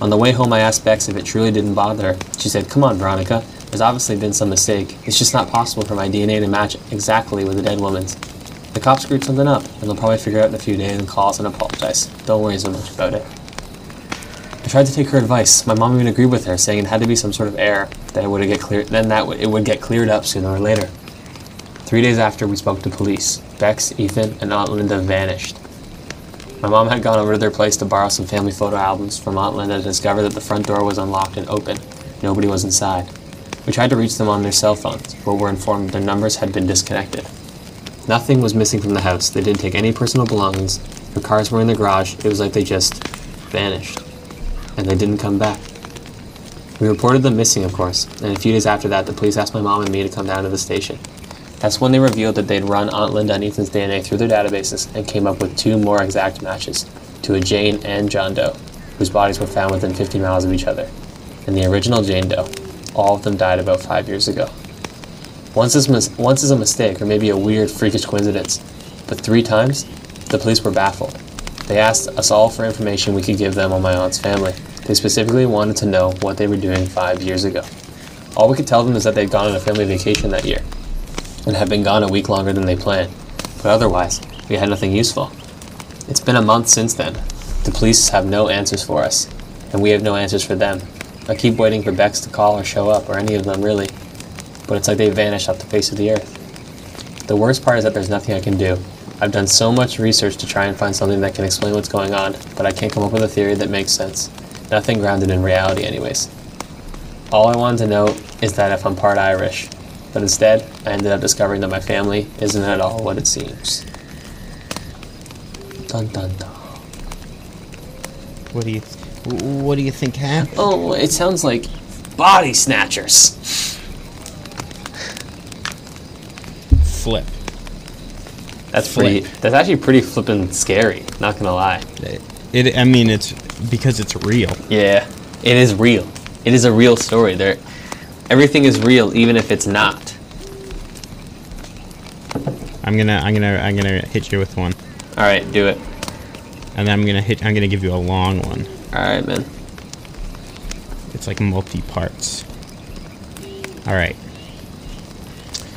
On the way home, I asked Bex if it truly didn't bother her. She said, Come on, Veronica. There's obviously been some mistake. It's just not possible for my DNA to match exactly with the dead woman's. The cops screwed something up, and they'll probably figure out in a few days and call us and apologize. Don't worry so much about it. I tried to take her advice. My mom even agreed with her, saying it had to be some sort of error that it would get cleared. Then that it would get cleared up sooner or later. Three days after, we spoke to police. Bex, Ethan, and Aunt Linda vanished. My mom had gone over to their place to borrow some family photo albums from Aunt Linda to discover that the front door was unlocked and open. Nobody was inside. We tried to reach them on their cell phones, but were informed their numbers had been disconnected. Nothing was missing from the house. They didn't take any personal belongings. Their cars were in the garage. It was like they just vanished. And they didn't come back. We reported them missing, of course, and a few days after that, the police asked my mom and me to come down to the station. That's when they revealed that they'd run Aunt Linda and Ethan's DNA through their databases and came up with two more exact matches to a Jane and John Doe, whose bodies were found within 50 miles of each other. And the original Jane Doe, all of them died about five years ago. Once is, mis- once is a mistake or maybe a weird, freakish coincidence, but three times, the police were baffled. They asked us all for information we could give them on my aunt's family. They specifically wanted to know what they were doing five years ago. All we could tell them is that they'd gone on a family vacation that year and have been gone a week longer than they planned. But otherwise, we had nothing useful. It's been a month since then. The police have no answers for us, and we have no answers for them. I keep waiting for Bex to call or show up, or any of them really, but it's like they vanished off the face of the earth. The worst part is that there's nothing I can do. I've done so much research to try and find something that can explain what's going on, but I can't come up with a theory that makes sense. Nothing grounded in reality, anyways. All I wanted to know is that if I'm part Irish, but instead, I ended up discovering that my family isn't at all what it seems. Dun dun dun. What do you What do you think happened? Oh, it sounds like body snatchers. Flip. That's Flip. pretty. That's actually pretty flippin' scary. Not gonna lie. It, It. I mean, it's because it's real. Yeah, it is real. It is a real story. There, everything is real, even if it's not. I'm gonna. I'm gonna. I'm gonna hit you with one, All right, do it. and then I'm gonna hit. I'm gonna give you a long one. All right, man. It's like multi parts. All right.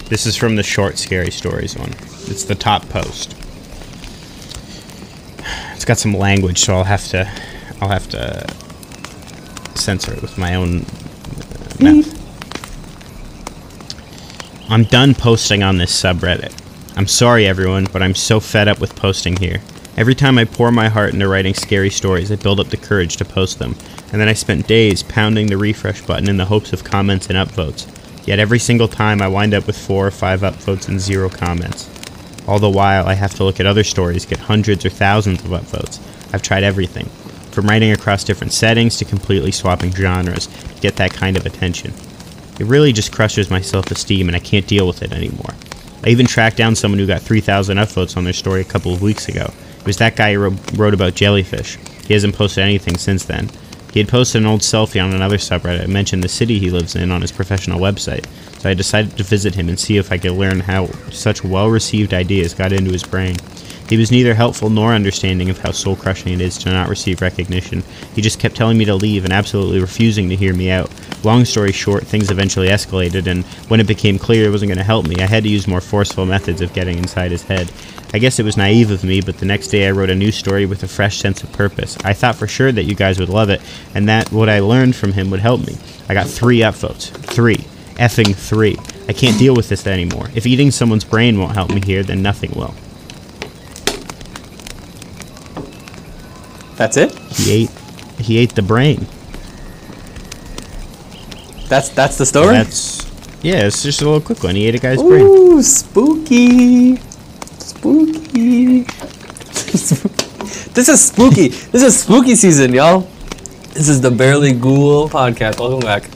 This is from the short scary stories one. It's the top post. It's got some language, so I'll have to, I'll have to censor it with my own uh, mouth. I'm done posting on this subreddit. I'm sorry, everyone, but I'm so fed up with posting here. Every time I pour my heart into writing scary stories, I build up the courage to post them, and then I spent days pounding the refresh button in the hopes of comments and upvotes. Yet every single time I wind up with four or five upvotes and zero comments. All the while, I have to look at other stories, get hundreds or thousands of upvotes. I've tried everything, from writing across different settings to completely swapping genres to get that kind of attention. It really just crushes my self esteem, and I can't deal with it anymore. I even tracked down someone who got 3,000 upvotes on their story a couple of weeks ago. It was that guy who wrote, about jellyfish. He hasn't posted anything since then. He had posted an old selfie on another subreddit and mentioned the city he lives in on his professional website, so I decided to visit him and see if I could learn how such well received ideas got into his brain. He was neither helpful nor understanding of how soul crushing it is to not receive recognition. He just kept telling me to leave and absolutely refusing to hear me out. Long story short, things eventually escalated, and when it became clear it wasn't going to help me, I had to use more forceful methods of getting inside his head. I guess it was naive of me, but the next day I wrote a new story with a fresh sense of purpose. I thought for sure that you guys would love it, and that what I learned from him would help me. I got three upvotes. Three. Effing three. I can't deal with this anymore. If eating someone's brain won't help me here, then nothing will. That's it. He ate he ate the brain. That's that's the story. That's yeah, it's just a little quick one. He ate a guy's brain. Ooh, spooky, spooky. this is spooky. this is spooky season, y'all. This is the Barely Ghoul podcast. Welcome back.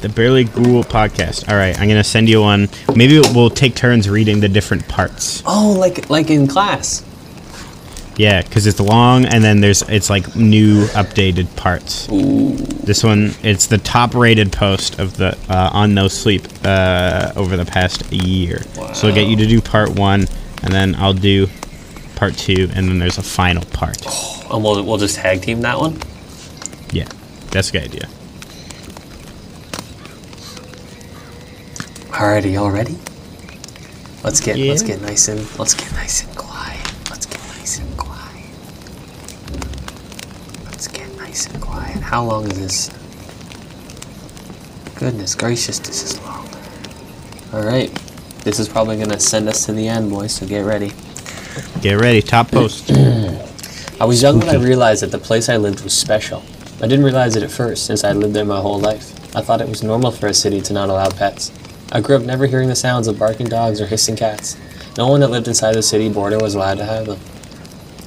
The Barely Ghoul podcast. All right, I'm gonna send you one. Maybe we'll take turns reading the different parts. Oh, like like in class. Yeah, because it's long, and then there's it's like new updated parts. This one, it's the top-rated post of the uh, on No Sleep uh, over the past year. So I'll get you to do part one, and then I'll do part two, and then there's a final part. And we'll, we'll just tag team that one. Yeah, that's a good idea. Alrighty, y'all ready? Let's get let's get nice and let's get nice and quiet. Nice and quiet. Let's get nice and quiet. How long is this? Goodness gracious, this is long. Alright. This is probably gonna send us to the end, boys, so get ready. Get ready, top post. I was young when I realized that the place I lived was special. I didn't realize it at first, since I had lived there my whole life. I thought it was normal for a city to not allow pets. I grew up never hearing the sounds of barking dogs or hissing cats. No one that lived inside the city border was allowed to have them.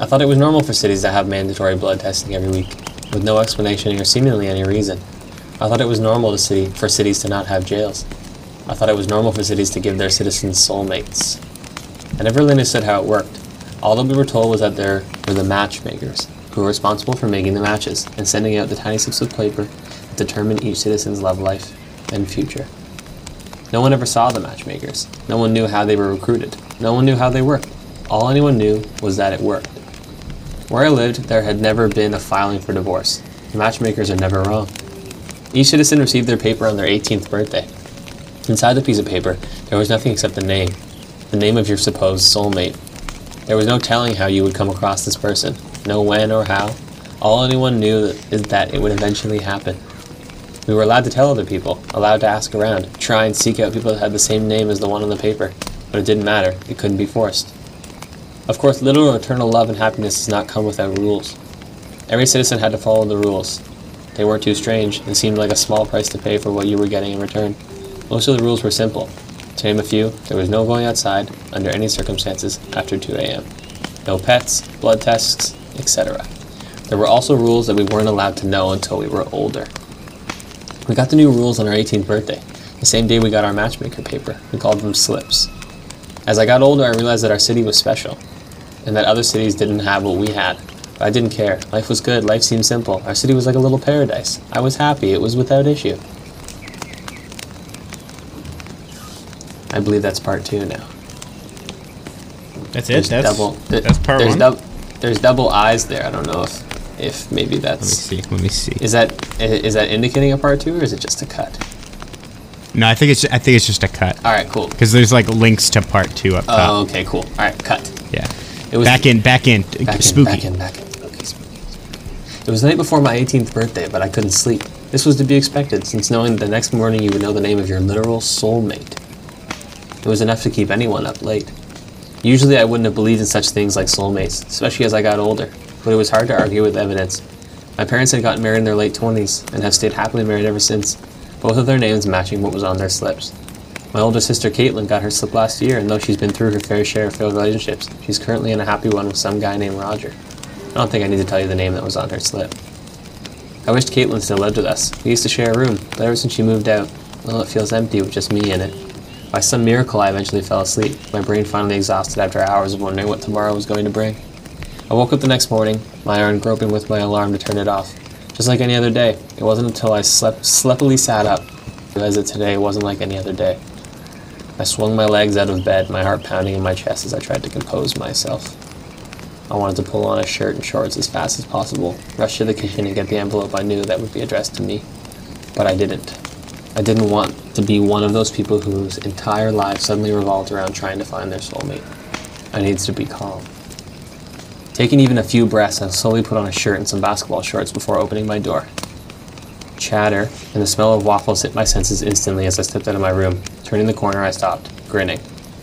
I thought it was normal for cities to have mandatory blood testing every week, with no explanation or seemingly any reason. I thought it was normal city, for cities to not have jails. I thought it was normal for cities to give their citizens soulmates. I never really understood how it worked. All that we were told was that there were the matchmakers, who were responsible for making the matches and sending out the tiny slips of paper that determined each citizen's love life and future. No one ever saw the matchmakers. No one knew how they were recruited. No one knew how they worked. All anyone knew was that it worked. Where I lived, there had never been a filing for divorce. The matchmakers are never wrong. Each citizen received their paper on their 18th birthday. Inside the piece of paper, there was nothing except the name, the name of your supposed soulmate. There was no telling how you would come across this person, no when or how. All anyone knew is that it would eventually happen. We were allowed to tell other people, allowed to ask around, try and seek out people that had the same name as the one on the paper, but it didn't matter, it couldn't be forced. Of course, literal eternal love and happiness does not come without rules. Every citizen had to follow the rules. They weren't too strange and seemed like a small price to pay for what you were getting in return. Most of the rules were simple. To name a few, there was no going outside under any circumstances after 2 a.m. No pets, blood tests, etc. There were also rules that we weren't allowed to know until we were older. We got the new rules on our 18th birthday, the same day we got our matchmaker paper. We called them slips. As I got older, I realized that our city was special, and that other cities didn't have what we had. But I didn't care. Life was good. Life seemed simple. Our city was like a little paradise. I was happy. It was without issue. I believe that's part two now. That's it. There's That's double. th- that's part there's one. dou- there's double eyes there. I don't know if, if maybe Let me that's see. Let me see. is that is that indicating a part two or is it just a cut? No, I think it's I think it's just a cut All right, cool. because there's like links to part two up top. Oh, okay, cool. All right, cut. yeah. It was back in, back in, back in, back in, back in. Spooky, spooky, spooky. It was the night before my 18th birthday, but I couldn't sleep. This was to be expected, since knowing that the next morning you would know the name of your literal soulmate. It was enough to keep anyone up late. Usually I wouldn't have believed in such things like soulmates, especially as I got older, but it was hard to argue with evidence. My parents had gotten married in their late 20s and have stayed happily married ever since, both of their names matching what was on their slips. My older sister Caitlin got her slip last year, and though she's been through her fair share of failed relationships, she's currently in a happy one with some guy named Roger. I don't think I need to tell you the name that was on her slip. I wished Caitlin still lived with us. We used to share a room, but ever since she moved out, well, it feels empty with just me in it. By some miracle, I eventually fell asleep, my brain finally exhausted after hours of wondering what tomorrow was going to bring. I woke up the next morning, my arm groping with my alarm to turn it off. Just like any other day, it wasn't until I slept, sleepily sat up, that I realized that today wasn't like any other day. I swung my legs out of bed, my heart pounding in my chest as I tried to compose myself. I wanted to pull on a shirt and shorts as fast as possible, rush to the kitchen and get the envelope I knew that would be addressed to me. But I didn't. I didn't want to be one of those people whose entire life suddenly revolved around trying to find their soulmate. I needed to be calm. Taking even a few breaths, I slowly put on a shirt and some basketball shorts before opening my door. Chatter and the smell of waffles hit my senses instantly as I stepped out of my room. Turning the corner, I stopped, grinning.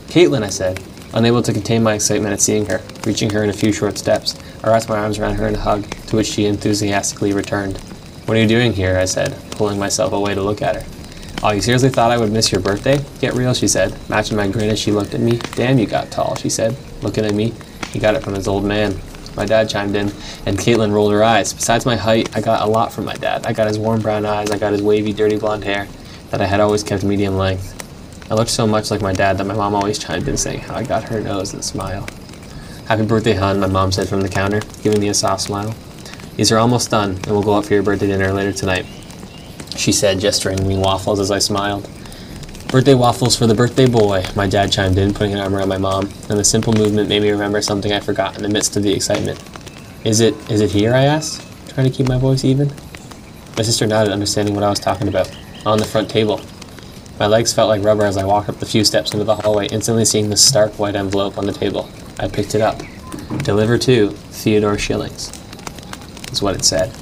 Caitlin, I said, unable to contain my excitement at seeing her. Reaching her in a few short steps, I wrapped my arms around her in a hug, to which she enthusiastically returned. What are you doing here? I said, pulling myself away to look at her. Oh, you seriously thought I would miss your birthday? Get real, she said, matching my grin as she looked at me. Damn, you got tall, she said, looking at me. He got it from his old man. My dad chimed in, and Caitlin rolled her eyes. Besides my height, I got a lot from my dad. I got his warm brown eyes, I got his wavy, dirty blonde hair that I had always kept medium length. I looked so much like my dad that my mom always chimed in saying how I got her nose and smile. Happy birthday, hon, my mom said from the counter, giving me a soft smile. These are almost done, and we'll go out for your birthday dinner later tonight. She said, gesturing me waffles as I smiled. Birthday waffles for the birthday boy, my dad chimed in, putting an arm around my mom, and the simple movement made me remember something I forgot in the midst of the excitement. Is it is it here? I asked, trying to keep my voice even. My sister nodded, understanding what I was talking about. On the front table. My legs felt like rubber as I walked up the few steps into the hallway, instantly seeing the stark white envelope on the table. I picked it up. Deliver to Theodore Shillings. Is what it said.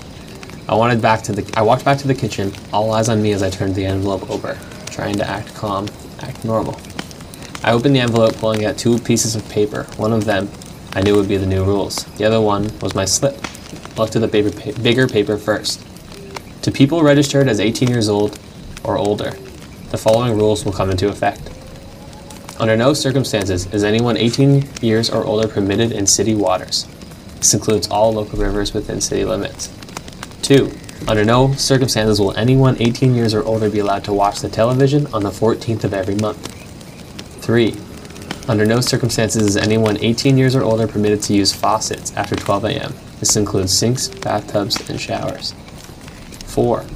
I wanted back to the I walked back to the kitchen, all eyes on me as I turned the envelope over, trying to act calm, act normal. I opened the envelope, pulling out two pieces of paper. One of them I knew would be the new rules. The other one was my slip. Looked at the paper, pa- bigger paper first. To people registered as 18 years old or older, the following rules will come into effect. Under no circumstances is anyone 18 years or older permitted in city waters. This includes all local rivers within city limits. 2. Under no circumstances will anyone 18 years or older be allowed to watch the television on the 14th of every month. 3. Under no circumstances is anyone 18 years or older permitted to use faucets after 12 a.m. This includes sinks, bathtubs, and showers. 4.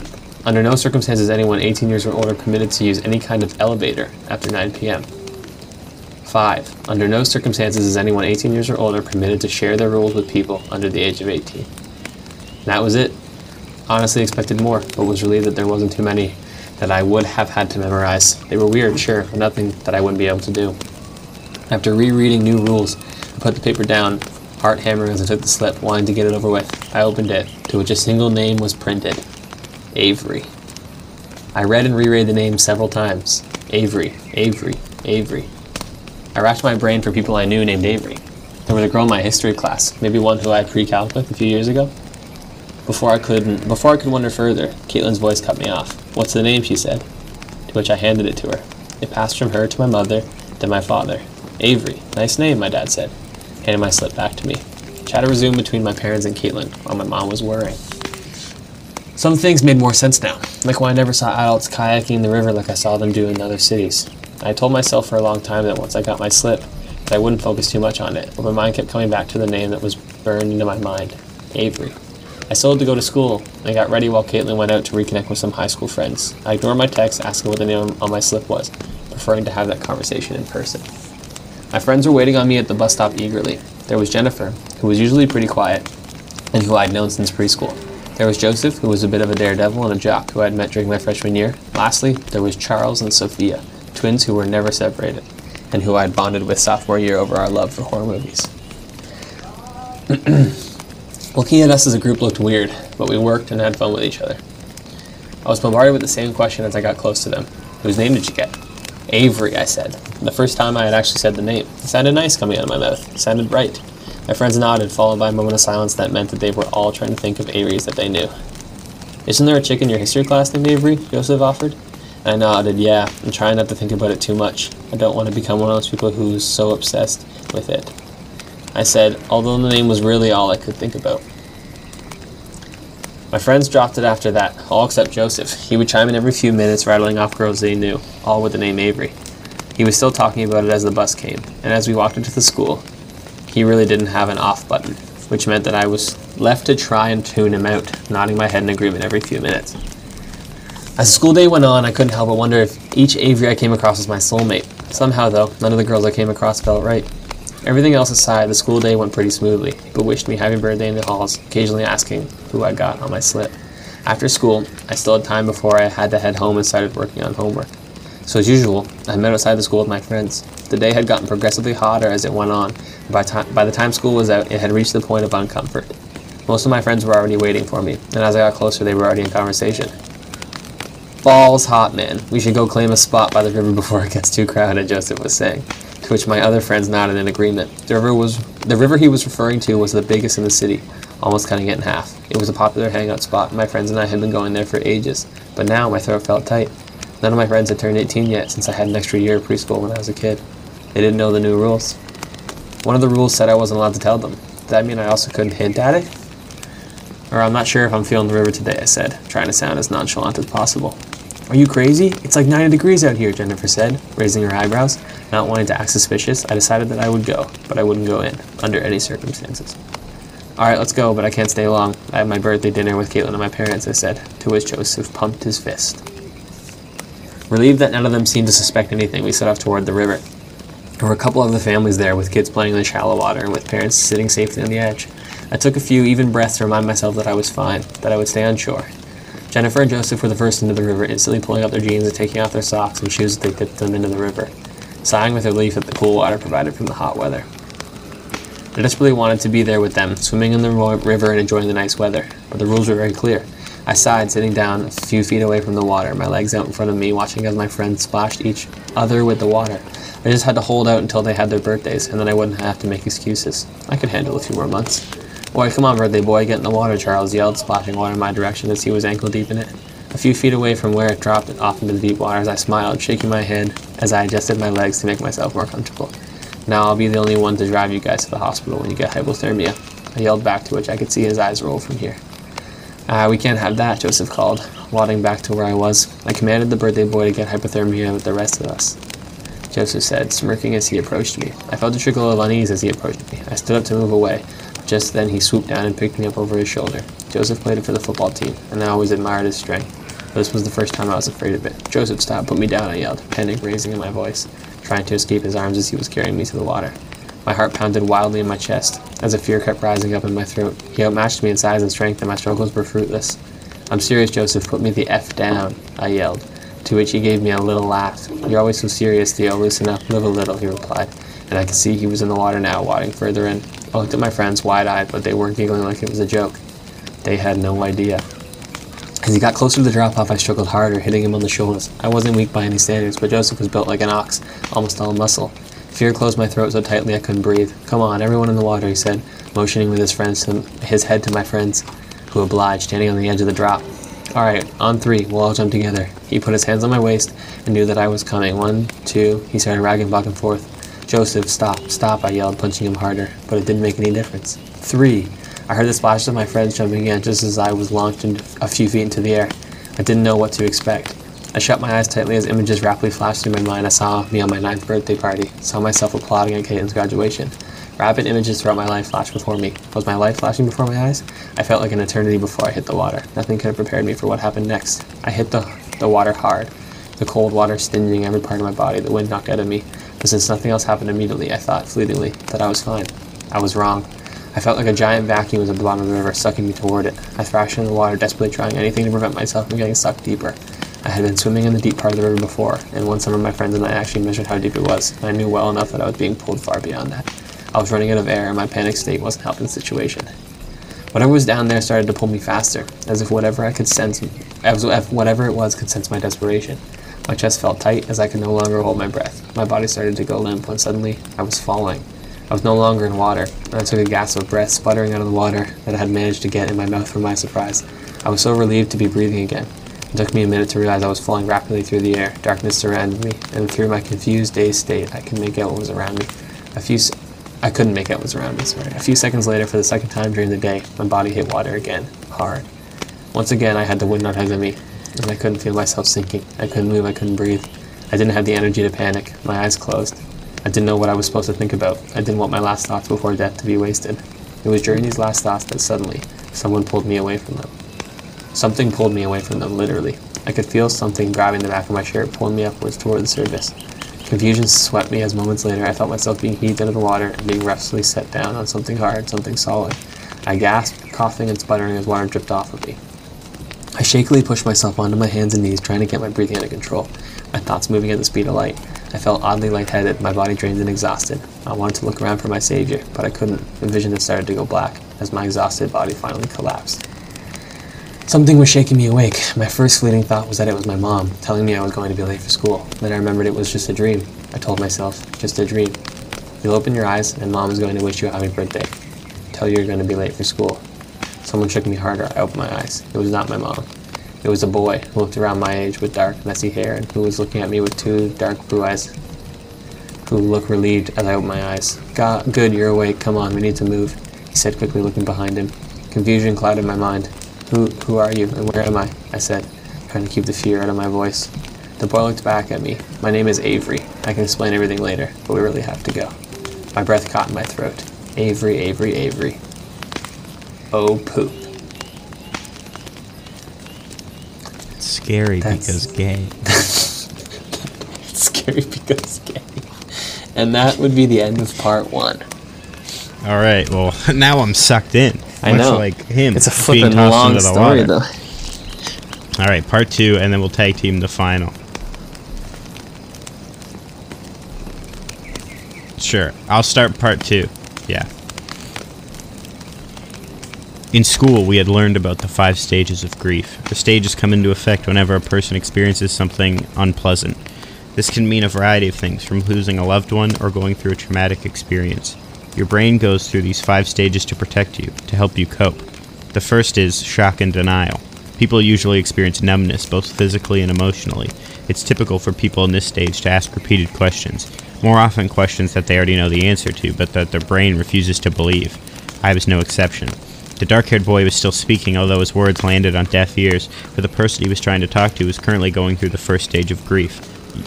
Under no circumstances is anyone 18 years or older permitted to use any kind of elevator after 9 p.m. 5. Under no circumstances is anyone 18 years or older permitted to share their rules with people under the age of 18. And that was it. Honestly expected more, but was relieved that there wasn't too many that I would have had to memorize. They were weird, sure, but nothing that I wouldn't be able to do. After rereading new rules, I put the paper down, heart hammering as I took the slip, wanting to get it over with. I opened it, to which a single name was printed Avery. I read and reread the name several times Avery, Avery, Avery. I racked my brain for people I knew named Avery. There was a girl in my history class, maybe one who I had pre-calc with a few years ago. Before I could before I could wonder further, Caitlin's voice cut me off. What's the name? she said. To which I handed it to her. It passed from her to my mother, then my father. Avery. Nice name, my dad said, handing my slip back to me. Chatter resumed between my parents and Caitlin, while my mom was worrying. Some things made more sense now, like why I never saw adults kayaking in the river like I saw them do in other cities. I told myself for a long time that once I got my slip, that I wouldn't focus too much on it, but my mind kept coming back to the name that was burned into my mind Avery. I still had to go to school, I got ready while Caitlin went out to reconnect with some high school friends. I ignored my text asking what the name on my slip was, preferring to have that conversation in person. My friends were waiting on me at the bus stop eagerly. There was Jennifer, who was usually pretty quiet, and who I'd known since preschool. There was Joseph, who was a bit of a daredevil and a jock who I'd met during my freshman year. Lastly, there was Charles and Sophia, twins who were never separated, and who I'd bonded with sophomore year over our love for horror movies. Looking at us as a group looked weird, but we worked and had fun with each other. I was bombarded with the same question as I got close to them. Whose name did you get? Avery, I said. The first time I had actually said the name. It sounded nice coming out of my mouth. It sounded right. My friends nodded, followed by a moment of silence that meant that they were all trying to think of Averys that they knew. Isn't there a chick in your history class named Avery? Joseph offered. I nodded, yeah, and trying not to think about it too much. I don't want to become one of those people who's so obsessed with it. I said, although the name was really all I could think about. My friends dropped it after that, all except Joseph. He would chime in every few minutes, rattling off girls they knew, all with the name Avery. He was still talking about it as the bus came, and as we walked into the school, he really didn't have an off button, which meant that I was left to try and tune him out, nodding my head in agreement every few minutes. As the school day went on, I couldn't help but wonder if each Avery I came across was my soulmate. Somehow, though, none of the girls I came across felt right. Everything else aside, the school day went pretty smoothly. People wished me happy birthday in the halls, occasionally asking who I got on my slip. After school, I still had time before I had to head home and started working on homework. So as usual, I met outside the school with my friends. The day had gotten progressively hotter as it went on, and by, ti- by the time school was out, it had reached the point of uncomfort. Most of my friends were already waiting for me, and as I got closer, they were already in conversation. Balls hot, man. We should go claim a spot by the river before it gets too crowded, Joseph was saying. To which my other friends nodded in agreement. The river was the river he was referring to was the biggest in the city, almost cutting it in half. It was a popular hangout spot. My friends and I had been going there for ages, but now my throat felt tight. None of my friends had turned 18 yet, since I had an extra year of preschool when I was a kid. They didn't know the new rules. One of the rules said I wasn't allowed to tell them. Did that mean I also couldn't hint at it? Or I'm not sure if I'm feeling the river today, I said, trying to sound as nonchalant as possible. Are you crazy? It's like 90 degrees out here, Jennifer said, raising her eyebrows. Not wanting to act suspicious, I decided that I would go, but I wouldn't go in, under any circumstances. Alright, let's go, but I can't stay long. I have my birthday dinner with Caitlin and my parents, I said, to which Joseph pumped his fist. Relieved that none of them seemed to suspect anything, we set off toward the river. There were a couple of the families there, with kids playing in the shallow water and with parents sitting safely on the edge. I took a few even breaths to remind myself that I was fine, that I would stay on shore. Jennifer and Joseph were the first into the river, instantly pulling up their jeans and taking off their socks and shoes as they dipped them into the river, sighing with relief at the cool water provided from the hot weather. I desperately wanted to be there with them, swimming in the river and enjoying the nice weather, but the rules were very clear. I sighed, sitting down a few feet away from the water, my legs out in front of me, watching as my friends splashed each other with the water. I just had to hold out until they had their birthdays, and then I wouldn't have to make excuses. I could handle a few more months. Boy, come on, birthday boy, get in the water, Charles yelled, splashing water in my direction as he was ankle deep in it. A few feet away from where it dropped off into the deep waters, I smiled, shaking my head as I adjusted my legs to make myself more comfortable. Now I'll be the only one to drive you guys to the hospital when you get hypothermia. I yelled back to which I could see his eyes roll from here. Ah, we can't have that, Joseph called, waddling back to where I was. I commanded the birthday boy to get hypothermia with the rest of us. Joseph said, smirking as he approached me. I felt a trickle of unease as he approached me. I stood up to move away. Just then he swooped down and picked me up over his shoulder. Joseph played for the football team, and I always admired his strength. This was the first time I was afraid of it. Joseph, stop, put me down, I yelled, panic raising in my voice, trying to escape his arms as he was carrying me to the water. My heart pounded wildly in my chest, as a fear kept rising up in my throat. He outmatched me in size and strength, and my struggles were fruitless. I'm serious, Joseph, put me the F down, I yelled, to which he gave me a little laugh. You're always so serious, Theo, loosen up, live a little, he replied, and I could see he was in the water now, wading further in. I looked at my friends wide-eyed, but they weren't giggling like it was a joke. They had no idea. As he got closer to the drop-off, I struggled harder, hitting him on the shoulders. I wasn't weak by any standards, but Joseph was built like an ox, almost all muscle. Fear closed my throat so tightly I couldn't breathe. Come on, everyone in the water, he said, motioning with his friends to his head to my friends, who obliged, standing on the edge of the drop. All right, on three, we'll all jump together. He put his hands on my waist and knew that I was coming. One, two, he started ragging back and forth. Joseph, stop, stop, I yelled, punching him harder, but it didn't make any difference. Three. I heard the splashes of my friends jumping in just as I was launched a few feet into the air. I didn't know what to expect. I shut my eyes tightly as images rapidly flashed through my mind. I saw me on my ninth birthday party, saw myself applauding at Caitlin's graduation. Rapid images throughout my life flashed before me. Was my life flashing before my eyes? I felt like an eternity before I hit the water. Nothing could have prepared me for what happened next. I hit the, the water hard, the cold water stinging every part of my body. The wind knocked out of me. But since nothing else happened immediately, I thought fleetingly that I was fine. I was wrong. I felt like a giant vacuum was at the bottom of the river, sucking me toward it. I thrashed in the water, desperately trying anything to prevent myself from getting sucked deeper. I had been swimming in the deep part of the river before, and one summer my friends and I actually measured how deep it was, and I knew well enough that I was being pulled far beyond that. I was running out of air, and my panic state wasn't helping the situation. Whatever was down there started to pull me faster, as if whatever I could sense, as if whatever it was could sense my desperation. My chest felt tight as I could no longer hold my breath. My body started to go limp when suddenly I was falling. I was no longer in water, and I took a gasp of breath sputtering out of the water that I had managed to get in my mouth from my surprise. I was so relieved to be breathing again. It took me a minute to realize I was falling rapidly through the air. Darkness surrounded me, and through my confused, dazed state, I could make out what was around me. A few, I couldn't make out what was around me. Sorry. A few seconds later, for the second time during the day, my body hit water again, hard. Once again, I had the wind out of me, and I couldn't feel myself sinking. I couldn't move. I couldn't breathe. I didn't have the energy to panic. My eyes closed. I didn't know what I was supposed to think about. I didn't want my last thoughts before death to be wasted. It was during these last thoughts that suddenly someone pulled me away from them. Something pulled me away from them, literally. I could feel something grabbing the back of my shirt, pulling me upwards toward the surface. Confusion swept me as moments later I felt myself being heaved of the water and being roughly set down on something hard, something solid. I gasped, coughing and sputtering as water dripped off of me. I shakily pushed myself onto my hands and knees, trying to get my breathing under control. My thoughts moving at the speed of light. I felt oddly lightheaded, my body drained and exhausted. I wanted to look around for my savior, but I couldn't. The vision had started to go black as my exhausted body finally collapsed. Something was shaking me awake. My first fleeting thought was that it was my mom, telling me I was going to be late for school. Then I remembered it was just a dream. I told myself, just a dream. You'll open your eyes, and mom is going to wish you a happy birthday. Tell you you're going to be late for school. Someone shook me harder. I opened my eyes. It was not my mom. It was a boy who looked around my age with dark, messy hair and who was looking at me with two dark blue eyes who looked relieved as I opened my eyes. God, good, you're awake. Come on, we need to move, he said quickly looking behind him. Confusion clouded my mind. Who, who are you and where am I? I said. trying to keep the fear out of my voice. The boy looked back at me. My name is Avery. I can explain everything later, but we really have to go. My breath caught in my throat. Avery, Avery, Avery. Oh, poop. It's scary That's- because gay. It's scary because gay. And that would be the end of part one. All right. Well, now I'm sucked in. I know. like him. It's a being long into the story, water. though. All right, part two, and then we'll tag team the final. Sure, I'll start part two. Yeah. In school, we had learned about the five stages of grief. The stages come into effect whenever a person experiences something unpleasant. This can mean a variety of things, from losing a loved one or going through a traumatic experience. Your brain goes through these five stages to protect you, to help you cope. The first is shock and denial. People usually experience numbness, both physically and emotionally. It's typical for people in this stage to ask repeated questions, more often questions that they already know the answer to, but that their brain refuses to believe. I was no exception. The dark haired boy was still speaking, although his words landed on deaf ears, for the person he was trying to talk to was currently going through the first stage of grief.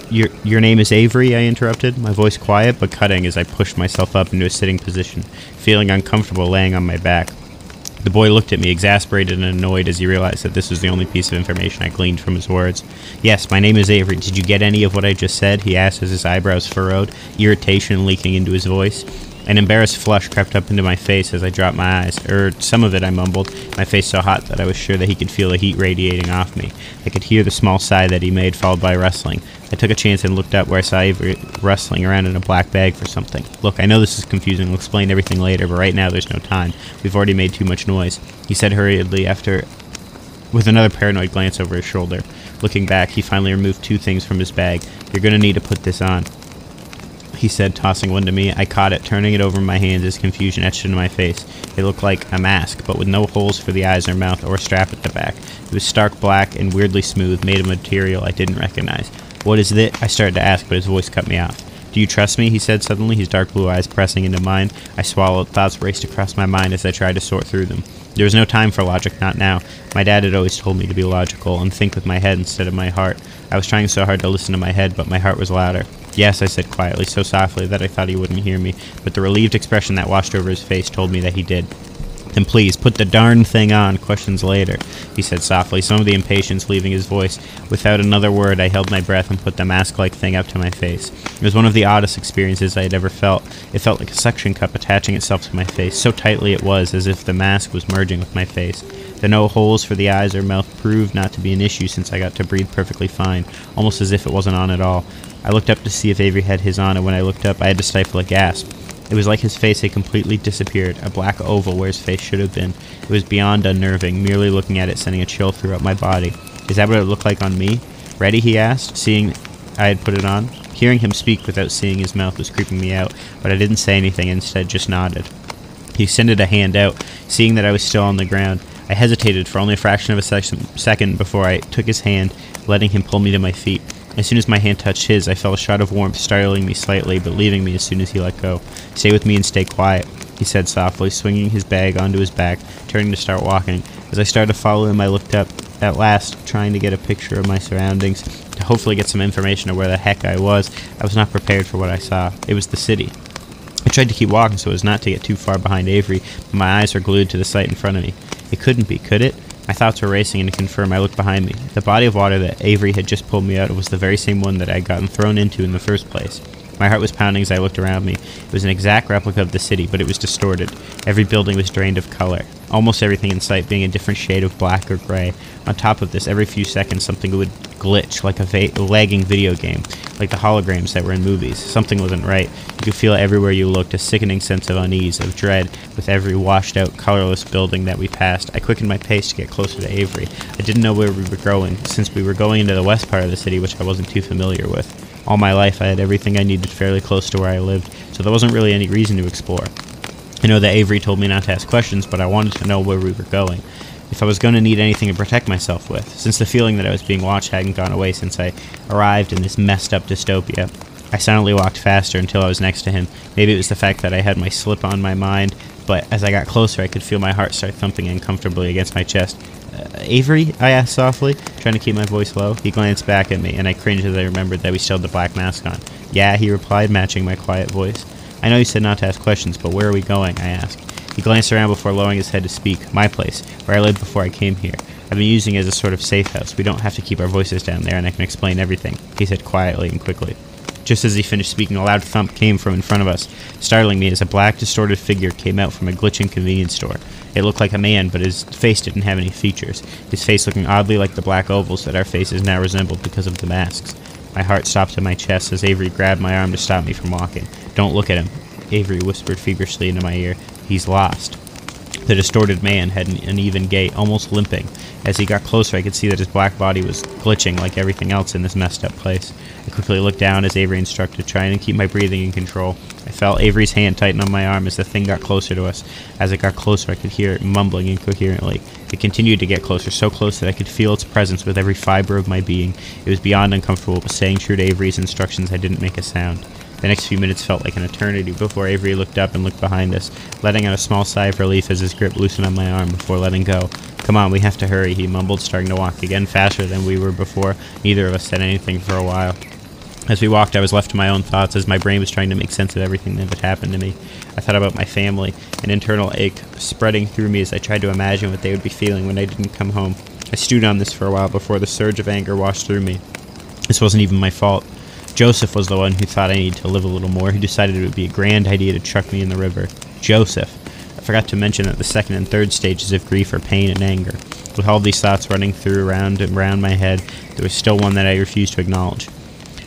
Your, your name is Avery? I interrupted, my voice quiet but cutting as I pushed myself up into a sitting position, feeling uncomfortable laying on my back. The boy looked at me, exasperated and annoyed as he realized that this was the only piece of information I gleaned from his words. Yes, my name is Avery. Did you get any of what I just said? He asked as his eyebrows furrowed, irritation leaking into his voice. An embarrassed flush crept up into my face as I dropped my eyes. Er, some of it, I mumbled, my face so hot that I was sure that he could feel the heat radiating off me. I could hear the small sigh that he made, followed by rustling. I took a chance and looked up where I saw Avery rustling around in a black bag for something. Look, I know this is confusing. We'll explain everything later, but right now there's no time. We've already made too much noise. He said hurriedly after with another paranoid glance over his shoulder. Looking back, he finally removed two things from his bag. You're gonna need to put this on. He said, tossing one to me. I caught it, turning it over in my hands as confusion etched into my face. It looked like a mask, but with no holes for the eyes or mouth or strap at the back. It was stark black and weirdly smooth, made of material I didn't recognize. What is it? I started to ask, but his voice cut me off. Do you trust me? He said suddenly, his dark blue eyes pressing into mine. I swallowed. Thoughts raced across my mind as I tried to sort through them. There was no time for logic, not now. My dad had always told me to be logical and think with my head instead of my heart. I was trying so hard to listen to my head, but my heart was louder. Yes, I said quietly, so softly that I thought he wouldn't hear me, but the relieved expression that washed over his face told me that he did. Then please, put the darn thing on, questions later, he said softly, some of the impatience leaving his voice. Without another word, I held my breath and put the mask like thing up to my face. It was one of the oddest experiences I had ever felt. It felt like a suction cup attaching itself to my face, so tightly it was, as if the mask was merging with my face. The no holes for the eyes or mouth proved not to be an issue since I got to breathe perfectly fine, almost as if it wasn't on at all. I looked up to see if Avery had his on, and when I looked up, I had to stifle a gasp. It was like his face had completely disappeared, a black oval where his face should have been. It was beyond unnerving, merely looking at it sending a chill throughout my body. Is that what it looked like on me? Ready? he asked, seeing I had put it on. Hearing him speak without seeing his mouth was creeping me out, but I didn't say anything, instead just nodded. He extended a hand out, seeing that I was still on the ground. I hesitated for only a fraction of a sec- second before I took his hand, letting him pull me to my feet. As soon as my hand touched his, I felt a shot of warmth startling me slightly, but leaving me as soon as he let go. Stay with me and stay quiet, he said softly, swinging his bag onto his back, turning to start walking. As I started to follow him, I looked up, at last, trying to get a picture of my surroundings, to hopefully get some information of where the heck I was. I was not prepared for what I saw. It was the city. I tried to keep walking so as not to get too far behind Avery, but my eyes were glued to the sight in front of me. It couldn't be, could it? My thoughts were racing, and to confirm, I looked behind me. The body of water that Avery had just pulled me out of was the very same one that I had gotten thrown into in the first place. My heart was pounding as I looked around me. It was an exact replica of the city, but it was distorted. Every building was drained of color, almost everything in sight being a different shade of black or gray. On top of this, every few seconds something would glitch like a lagging video game, like the holograms that were in movies. Something wasn't right. You could feel everywhere you looked a sickening sense of unease, of dread, with every washed out, colorless building that we passed. I quickened my pace to get closer to Avery. I didn't know where we were going, since we were going into the west part of the city, which I wasn't too familiar with. All my life, I had everything I needed fairly close to where I lived, so there wasn't really any reason to explore. I know that Avery told me not to ask questions, but I wanted to know where we were going. If I was going to need anything to protect myself with, since the feeling that I was being watched hadn't gone away since I arrived in this messed up dystopia. I silently walked faster until I was next to him. Maybe it was the fact that I had my slip on my mind but as I got closer, I could feel my heart start thumping uncomfortably against my chest. Uh, Avery? I asked softly, trying to keep my voice low. He glanced back at me, and I cringed as I remembered that we still had the black mask on. Yeah, he replied, matching my quiet voice. I know you said not to ask questions, but where are we going? I asked. He glanced around before lowering his head to speak. My place, where I lived before I came here. I've been using it as a sort of safe house. We don't have to keep our voices down there, and I can explain everything, he said quietly and quickly. Just as he finished speaking, a loud thump came from in front of us, startling me as a black, distorted figure came out from a glitching convenience store. It looked like a man, but his face didn't have any features, his face looking oddly like the black ovals that our faces now resembled because of the masks. My heart stopped in my chest as Avery grabbed my arm to stop me from walking. Don't look at him, Avery whispered feverishly into my ear. He's lost. The distorted man had an uneven gait, almost limping. As he got closer, I could see that his black body was glitching like everything else in this messed up place. I quickly looked down as Avery instructed, trying to keep my breathing in control. I felt Avery's hand tighten on my arm as the thing got closer to us. As it got closer, I could hear it mumbling incoherently. It continued to get closer, so close that I could feel its presence with every fiber of my being. It was beyond uncomfortable, but staying true to Avery's instructions, I didn't make a sound. The next few minutes felt like an eternity before Avery looked up and looked behind us, letting out a small sigh of relief as his grip loosened on my arm before letting go. Come on, we have to hurry, he mumbled, starting to walk again faster than we were before. Neither of us said anything for a while. As we walked, I was left to my own thoughts as my brain was trying to make sense of everything that had happened to me. I thought about my family, an internal ache spreading through me as I tried to imagine what they would be feeling when I didn't come home. I stewed on this for a while before the surge of anger washed through me. This wasn't even my fault. Joseph was the one who thought I needed to live a little more, who decided it would be a grand idea to chuck me in the river. Joseph. I forgot to mention that the second and third stages of grief are pain and anger. With all these thoughts running through around and round my head, there was still one that I refused to acknowledge.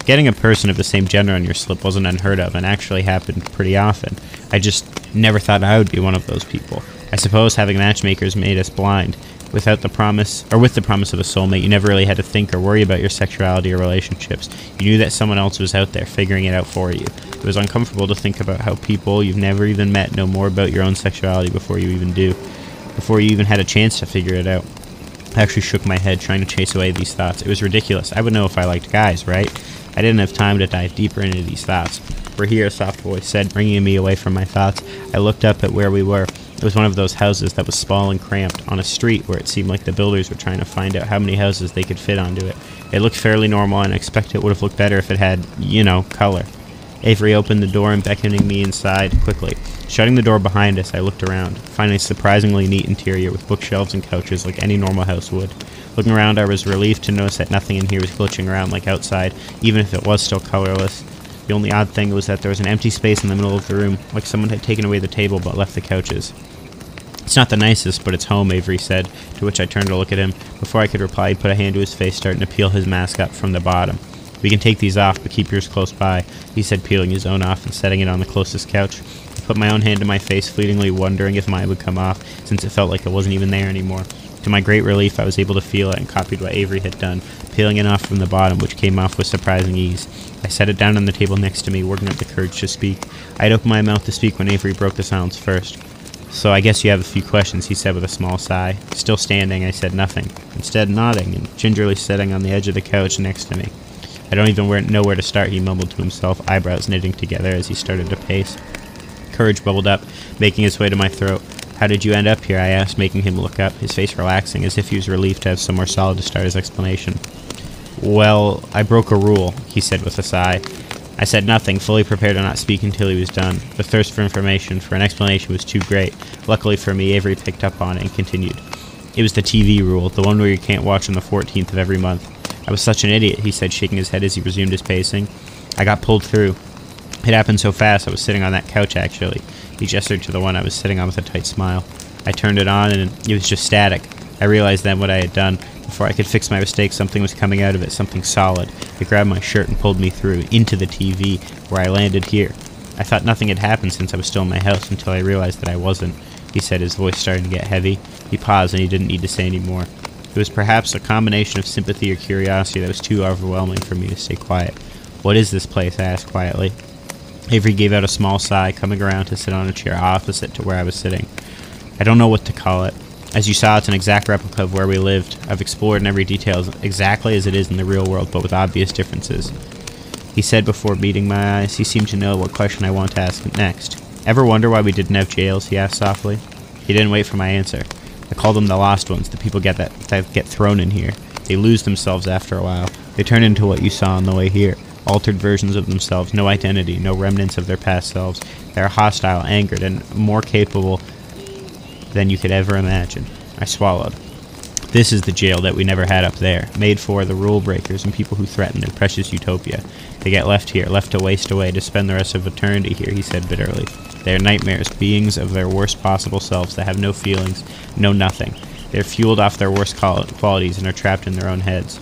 Getting a person of the same gender on your slip wasn't unheard of and actually happened pretty often. I just never thought I would be one of those people. I suppose having matchmakers made us blind. Without the promise, or with the promise of a soulmate, you never really had to think or worry about your sexuality or relationships. You knew that someone else was out there figuring it out for you. It was uncomfortable to think about how people you've never even met know more about your own sexuality before you even do, before you even had a chance to figure it out. I actually shook my head, trying to chase away these thoughts. It was ridiculous. I would know if I liked guys, right? I didn't have time to dive deeper into these thoughts. We're here, a soft voice said, bringing me away from my thoughts. I looked up at where we were. It was one of those houses that was small and cramped, on a street where it seemed like the builders were trying to find out how many houses they could fit onto it. It looked fairly normal, and I expect it would have looked better if it had, you know, color. Avery opened the door and beckoning me inside quickly. Shutting the door behind us, I looked around, finding a surprisingly neat interior with bookshelves and couches like any normal house would. Looking around, I was relieved to notice that nothing in here was glitching around like outside, even if it was still colorless. The only odd thing was that there was an empty space in the middle of the room, like someone had taken away the table but left the couches. It's not the nicest, but it's home, Avery said, to which I turned to look at him. Before I could reply, he put a hand to his face, starting to peel his mask up from the bottom. We can take these off, but keep yours close by, he said, peeling his own off and setting it on the closest couch. I put my own hand to my face, fleetingly wondering if mine would come off, since it felt like it wasn't even there anymore. To my great relief, I was able to feel it and copied what Avery had done, peeling it off from the bottom, which came off with surprising ease. I set it down on the table next to me, working up the courage to speak. I had opened my mouth to speak when Avery broke the silence first. So I guess you have a few questions, he said with a small sigh. Still standing, I said nothing, instead nodding and gingerly sitting on the edge of the couch next to me. I don't even know where to start, he mumbled to himself, eyebrows knitting together as he started to pace. Courage bubbled up, making its way to my throat. How did you end up here? I asked, making him look up, his face relaxing, as if he was relieved to have somewhere solid to start his explanation. Well, I broke a rule, he said with a sigh. I said nothing, fully prepared to not speak until he was done. The thirst for information, for an explanation, was too great. Luckily for me, Avery picked up on it and continued. It was the TV rule, the one where you can't watch on the 14th of every month. I was such an idiot, he said, shaking his head as he resumed his pacing. I got pulled through. It happened so fast, I was sitting on that couch, actually. He gestured to the one I was sitting on with a tight smile. I turned it on, and it was just static. I realized then what I had done. Before I could fix my mistake, something was coming out of it, something solid. It grabbed my shirt and pulled me through, into the TV, where I landed here. I thought nothing had happened since I was still in my house until I realized that I wasn't. He said, his voice starting to get heavy. He paused, and he didn't need to say any more. It was perhaps a combination of sympathy or curiosity that was too overwhelming for me to stay quiet. What is this place? I asked quietly. Avery gave out a small sigh, coming around to sit on a chair opposite to where I was sitting. I don't know what to call it. As you saw, it's an exact replica of where we lived. I've explored in every detail exactly as it is in the real world, but with obvious differences. He said before meeting my eyes, he seemed to know what question I wanted to ask next. Ever wonder why we didn't have jails? He asked softly. He didn't wait for my answer. I call them the lost ones, the people get that, that get thrown in here. They lose themselves after a while. They turn into what you saw on the way here. Altered versions of themselves, no identity, no remnants of their past selves. They are hostile, angered, and more capable than you could ever imagine. I swallowed. This is the jail that we never had up there, made for the rule breakers and people who threaten their precious utopia. They get left here, left to waste away, to spend the rest of eternity here, he said bitterly. They are nightmares, beings of their worst possible selves that have no feelings, no nothing. They are fueled off their worst qualities and are trapped in their own heads.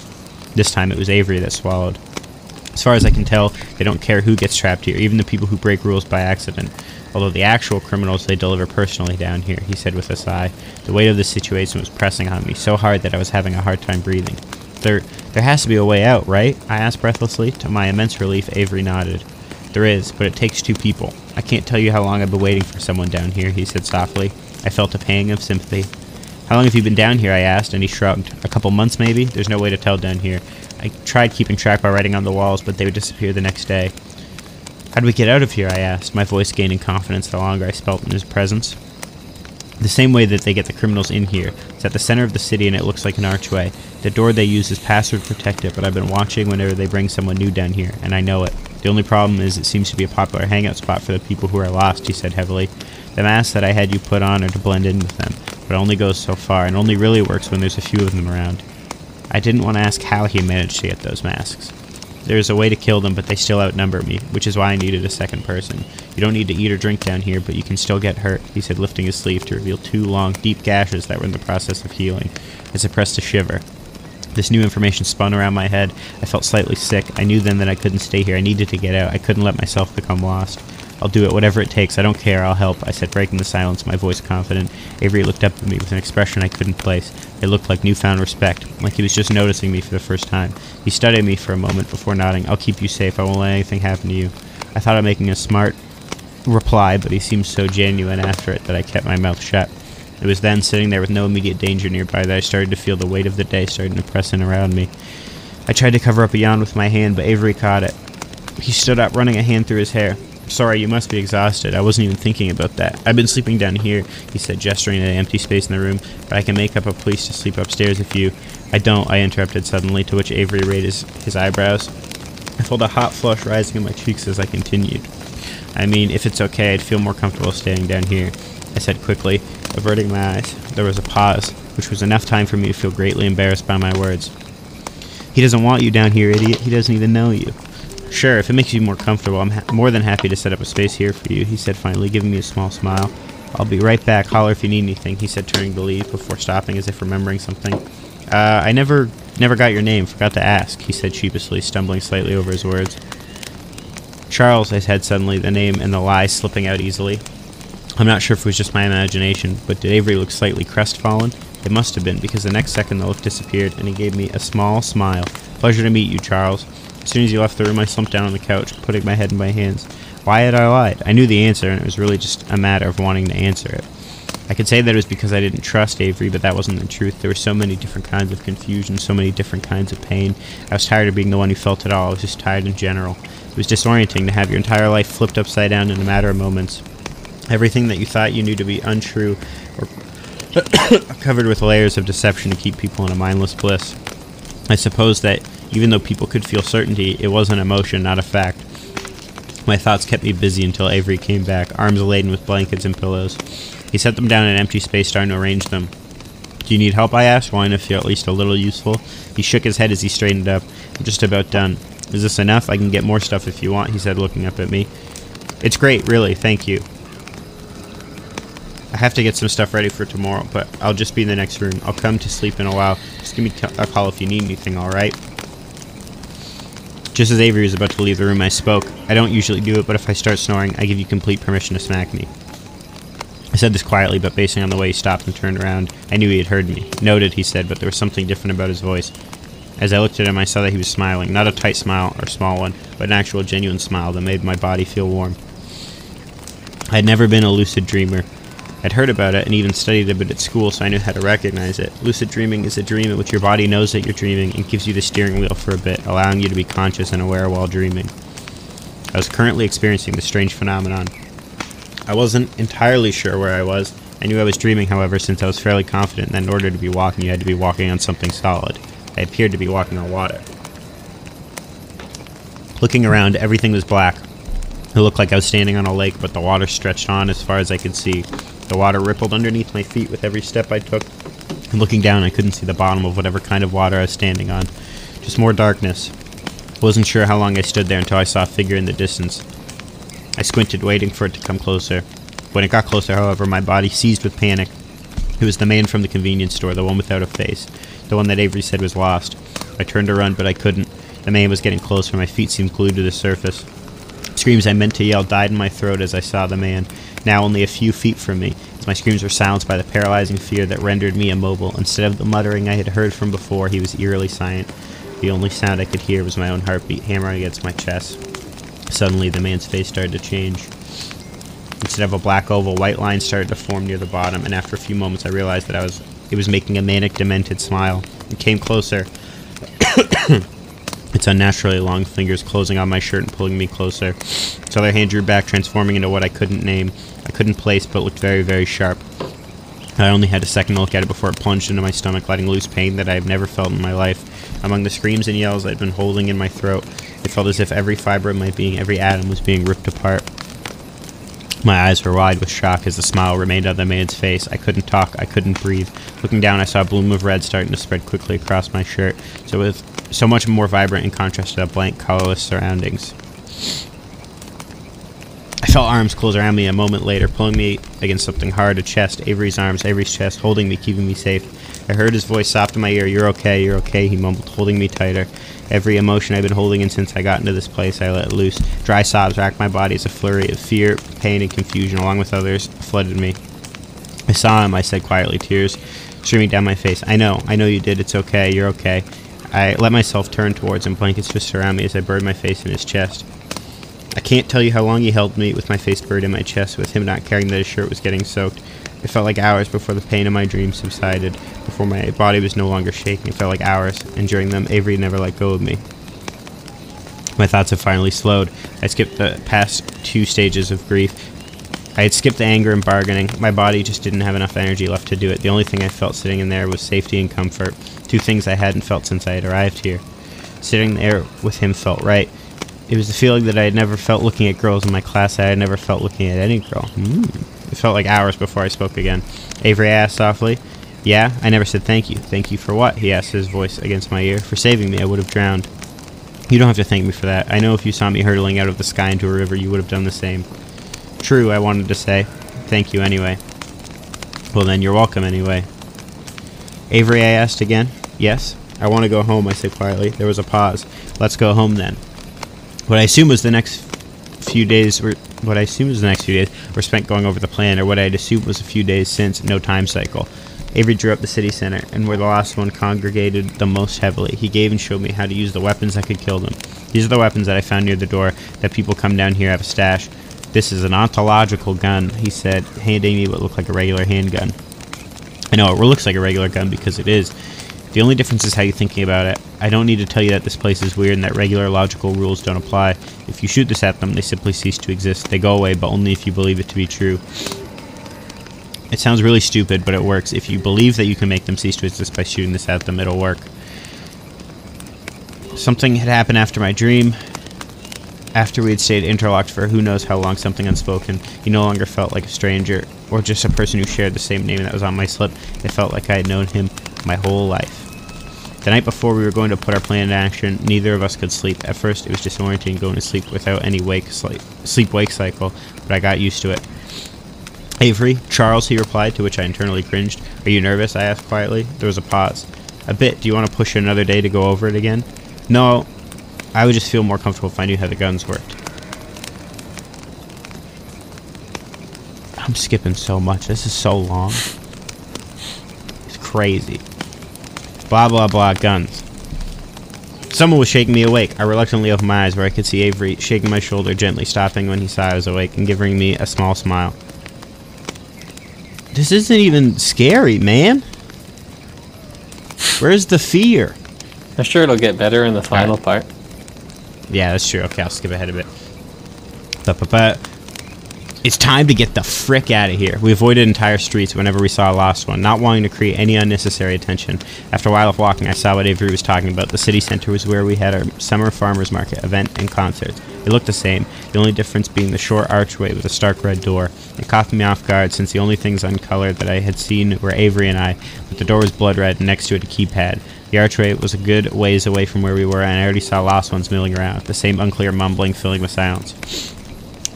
This time it was Avery that swallowed. As far as I can tell, they don't care who gets trapped here, even the people who break rules by accident. Although the actual criminals they deliver personally down here, he said with a sigh. The weight of the situation was pressing on me so hard that I was having a hard time breathing. There, there has to be a way out, right? I asked breathlessly. To my immense relief, Avery nodded. There is, but it takes two people. I can't tell you how long I've been waiting for someone down here, he said softly. I felt a pang of sympathy. How long have you been down here? I asked, and he shrugged. A couple months, maybe? There's no way to tell down here. I tried keeping track by writing on the walls, but they would disappear the next day. How do we get out of here? I asked, my voice gaining confidence the longer I spelt in his presence. The same way that they get the criminals in here. It's at the center of the city and it looks like an archway. The door they use is password protected, but I've been watching whenever they bring someone new down here, and I know it. The only problem is it seems to be a popular hangout spot for the people who are lost, he said heavily. The masks that I had you put on are to blend in with them, but it only goes so far, and only really works when there's a few of them around. I didn't want to ask how he managed to get those masks. There's a way to kill them, but they still outnumber me, which is why I needed a second person. You don't need to eat or drink down here, but you can still get hurt, he said, lifting his sleeve to reveal two long, deep gashes that were in the process of healing. I suppressed a shiver. This new information spun around my head. I felt slightly sick. I knew then that I couldn't stay here. I needed to get out. I couldn't let myself become lost. I'll do it, whatever it takes. I don't care. I'll help, I said, breaking the silence, my voice confident. Avery looked up at me with an expression I couldn't place. It looked like newfound respect, like he was just noticing me for the first time. He studied me for a moment before nodding. I'll keep you safe. I won't let anything happen to you. I thought of making a smart reply, but he seemed so genuine after it that I kept my mouth shut. It was then, sitting there with no immediate danger nearby, that I started to feel the weight of the day starting to press in around me. I tried to cover up a yawn with my hand, but Avery caught it. He stood up, running a hand through his hair. Sorry, you must be exhausted. I wasn't even thinking about that. I've been sleeping down here, he said, gesturing at an empty space in the room, but I can make up a place to sleep upstairs if you. I don't, I interrupted suddenly, to which Avery raised his, his eyebrows. I felt a hot flush rising in my cheeks as I continued. I mean, if it's okay, I'd feel more comfortable staying down here, I said quickly, averting my eyes. There was a pause, which was enough time for me to feel greatly embarrassed by my words. He doesn't want you down here, idiot. He doesn't even know you. Sure, if it makes you more comfortable, I'm more than happy to set up a space here for you, he said finally, giving me a small smile. I'll be right back. Holler if you need anything, he said, turning to leave before stopping as if remembering something. Uh, I never never got your name. Forgot to ask, he said sheepishly, stumbling slightly over his words. Charles, I said suddenly, the name and the lie slipping out easily. I'm not sure if it was just my imagination, but did Avery look slightly crestfallen? It must have been, because the next second the look disappeared, and he gave me a small smile. Pleasure to meet you, Charles. As soon as he left the room, I slumped down on the couch, putting my head in my hands. Why had I lied? I knew the answer, and it was really just a matter of wanting to answer it. I could say that it was because I didn't trust Avery, but that wasn't the truth. There were so many different kinds of confusion, so many different kinds of pain. I was tired of being the one who felt it all. I was just tired in general. It was disorienting to have your entire life flipped upside down in a matter of moments. Everything that you thought you knew to be untrue or covered with layers of deception to keep people in a mindless bliss. I suppose that even though people could feel certainty, it was an emotion, not a fact. My thoughts kept me busy until Avery came back, arms laden with blankets and pillows. He set them down in an empty space, starting to arrange them. Do you need help? I asked, wanting to feel at least a little useful. He shook his head as he straightened up. I'm just about done. Is this enough? I can get more stuff if you want, he said, looking up at me. It's great, really, thank you. I have to get some stuff ready for tomorrow, but I'll just be in the next room. I'll come to sleep in a while. Just give me a call if you need anything, alright? Just as Avery was about to leave the room, I spoke. I don't usually do it, but if I start snoring, I give you complete permission to smack me. I said this quietly, but basing on the way he stopped and turned around, I knew he had heard me. Noted, he said, but there was something different about his voice. As I looked at him, I saw that he was smiling, not a tight smile or small one, but an actual genuine smile that made my body feel warm. I had never been a lucid dreamer. I'd heard about it and even studied a bit at school, so I knew how to recognize it. Lucid dreaming is a dream in which your body knows that you're dreaming and gives you the steering wheel for a bit, allowing you to be conscious and aware while dreaming. I was currently experiencing this strange phenomenon. I wasn't entirely sure where I was. I knew I was dreaming, however, since I was fairly confident that in order to be walking, you had to be walking on something solid. I appeared to be walking on water. Looking around, everything was black. It looked like I was standing on a lake, but the water stretched on as far as I could see. The water rippled underneath my feet with every step I took. And looking down, I couldn't see the bottom of whatever kind of water I was standing on. Just more darkness. Wasn't sure how long I stood there until I saw a figure in the distance. I squinted, waiting for it to come closer. When it got closer, however, my body seized with panic. It was the man from the convenience store, the one without a face, the one that Avery said was lost. I turned to run, but I couldn't. The man was getting closer, my feet seemed glued to the surface. Screams I meant to yell died in my throat as I saw the man, now only a few feet from me, as my screams were silenced by the paralyzing fear that rendered me immobile. Instead of the muttering I had heard from before, he was eerily silent. The only sound I could hear was my own heartbeat hammering against my chest. Suddenly, the man's face started to change. Instead of a black oval, white lines started to form near the bottom, and after a few moments, I realized that I was it was making a manic, demented smile. It came closer. Its unnaturally long fingers closing on my shirt and pulling me closer. Its other hand drew back, transforming into what I couldn't name. I couldn't place, but looked very, very sharp. I only had a second to look at it before it plunged into my stomach, letting loose pain that I have never felt in my life. Among the screams and yells I'd been holding in my throat, it felt as if every fiber of my being, every atom was being ripped apart. My eyes were wide with shock as the smile remained on the man's face. I couldn't talk, I couldn't breathe. Looking down, I saw a bloom of red starting to spread quickly across my shirt, so with so much more vibrant in contrast to the blank, colorless surroundings. I felt arms close around me a moment later, pulling me against something hard, a chest, Avery's arms, Avery's chest, holding me, keeping me safe. I heard his voice soft in my ear, You're okay, you're okay, he mumbled, holding me tighter. Every emotion I've been holding in since I got into this place, I let loose. Dry sobs racked my body as a flurry of fear, pain, and confusion, along with others, flooded me. I saw him, I said quietly, tears streaming down my face. I know, I know you did, it's okay, you're okay. I let myself turn towards him, blankets just around me as I buried my face in his chest. I can't tell you how long he held me with my face buried in my chest, with him not caring that his shirt was getting soaked. It felt like hours before the pain of my dream subsided, before my body was no longer shaking. It felt like hours, and during them, Avery never let go of me. My thoughts had finally slowed. I skipped the past two stages of grief. I had skipped the anger and bargaining. My body just didn't have enough energy left to do it. The only thing I felt sitting in there was safety and comfort, two things I hadn't felt since I had arrived here. Sitting there with him felt right. It was a feeling that I had never felt looking at girls in my class. That I had never felt looking at any girl. Hmm. It felt like hours before I spoke again. Avery asked softly. Yeah, I never said thank you. Thank you for what? He asked, his voice against my ear. For saving me, I would have drowned. You don't have to thank me for that. I know if you saw me hurtling out of the sky into a river, you would have done the same. True, I wanted to say. Thank you anyway. Well, then, you're welcome anyway. Avery, I asked again. Yes? I want to go home, I said quietly. There was a pause. Let's go home then. What I assume was the next few days were what I assume was the next few days were spent going over the plan, or what I'd assumed was a few days since, no time cycle. Avery drew up the city center, and where the last one congregated the most heavily, he gave and showed me how to use the weapons that could kill them. These are the weapons that I found near the door that people come down here have a stash. This is an ontological gun, he said, handing me what looked like a regular handgun. I know it looks like a regular gun because it is. The only difference is how you're thinking about it. I don't need to tell you that this place is weird and that regular logical rules don't apply. If you shoot this at them, they simply cease to exist. They go away, but only if you believe it to be true. It sounds really stupid, but it works. If you believe that you can make them cease to exist by shooting this at them, it'll work. Something had happened after my dream. After we had stayed interlocked for who knows how long, something unspoken. He no longer felt like a stranger, or just a person who shared the same name that was on my slip. It felt like I had known him my whole life. The night before we were going to put our plan into action, neither of us could sleep. At first, it was disorienting going to sleep without any wake sleep-wake cycle, but I got used to it. Avery, Charles, he replied, to which I internally cringed. Are you nervous? I asked quietly. There was a pause. A bit. Do you want to push another day to go over it again? No. I would just feel more comfortable if I knew how the guns worked. I'm skipping so much. This is so long. It's crazy. Blah, blah, blah, guns. Someone was shaking me awake. I reluctantly opened my eyes where I could see Avery shaking my shoulder gently, stopping when he saw I was awake and giving me a small smile. This isn't even scary, man. Where's the fear? I'm sure it'll get better in the final part. Yeah, that's true. Okay, I'll skip ahead a bit. Ba-ba-ba. It's time to get the frick out of here. We avoided entire streets whenever we saw a lost one, not wanting to create any unnecessary attention. After a while of walking, I saw what Avery was talking about. The city center was where we had our summer farmers market event and concerts. It looked the same, the only difference being the short archway with a stark red door. It caught me off guard since the only things uncolored that I had seen were Avery and I, but the door was blood red and next to it a keypad. The archway was a good ways away from where we were, and I already saw lost ones milling around, the same unclear mumbling filling the silence.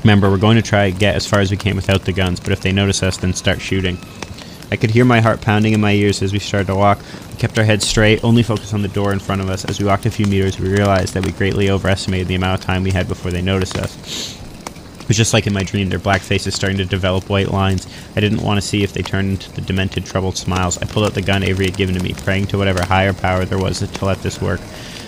Remember, we're going to try to get as far as we can without the guns, but if they notice us, then start shooting. I could hear my heart pounding in my ears as we started to walk. We kept our heads straight, only focused on the door in front of us. As we walked a few meters, we realized that we greatly overestimated the amount of time we had before they noticed us. It was just like in my dream, their black faces starting to develop white lines. I didn't want to see if they turned into the demented, troubled smiles. I pulled out the gun Avery had given to me, praying to whatever higher power there was to let this work.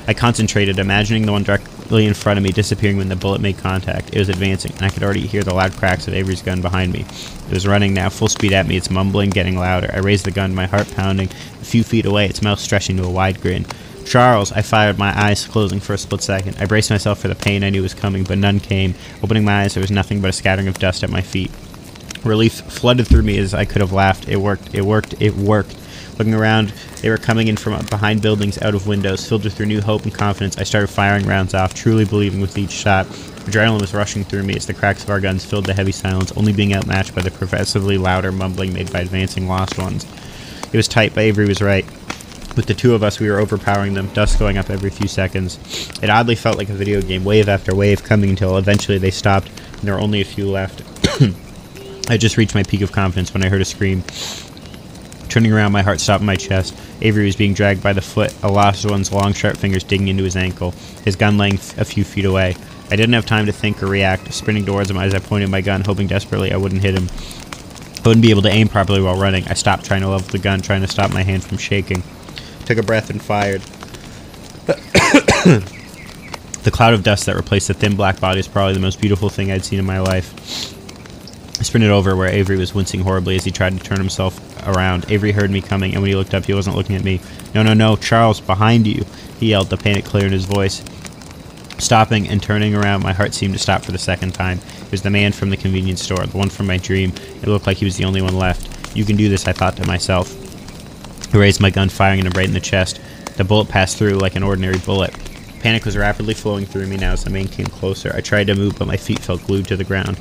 I concentrated, imagining the one directly in front of me disappearing when the bullet made contact. It was advancing, and I could already hear the loud cracks of Avery's gun behind me. It was running now, full speed at me, its mumbling getting louder. I raised the gun, my heart pounding. A few feet away, its mouth stretching to a wide grin. Charles, I fired, my eyes closing for a split second. I braced myself for the pain I knew was coming, but none came. Opening my eyes, there was nothing but a scattering of dust at my feet. Relief flooded through me as I could have laughed. It worked. It worked. It worked. Looking around, they were coming in from behind buildings, out of windows. Filled with renewed hope and confidence, I started firing rounds off, truly believing with each shot. Adrenaline was rushing through me as the cracks of our guns filled the heavy silence, only being outmatched by the progressively louder mumbling made by advancing lost ones. It was tight, but Avery was right. With the two of us, we were overpowering them, dust going up every few seconds. It oddly felt like a video game, wave after wave coming until eventually they stopped, and there were only a few left. I just reached my peak of confidence when I heard a scream. Turning around, my heart stopped in my chest. Avery was being dragged by the foot, a lost one's long, sharp fingers digging into his ankle, his gun laying a few feet away. I didn't have time to think or react, sprinting towards him as I pointed my gun, hoping desperately I wouldn't hit him. I wouldn't be able to aim properly while running. I stopped trying to level the gun, trying to stop my hand from shaking. Took a breath and fired. the cloud of dust that replaced the thin black body is probably the most beautiful thing I'd seen in my life. I sprinted over where Avery was wincing horribly as he tried to turn himself around. Avery heard me coming, and when he looked up, he wasn't looking at me. No, no, no, Charles, behind you! He yelled, the panic clear in his voice. Stopping and turning around, my heart seemed to stop for the second time. It was the man from the convenience store, the one from my dream. It looked like he was the only one left. You can do this, I thought to myself. I raised my gun, firing him right in the chest. The bullet passed through like an ordinary bullet. Panic was rapidly flowing through me now as the man came closer. I tried to move, but my feet felt glued to the ground.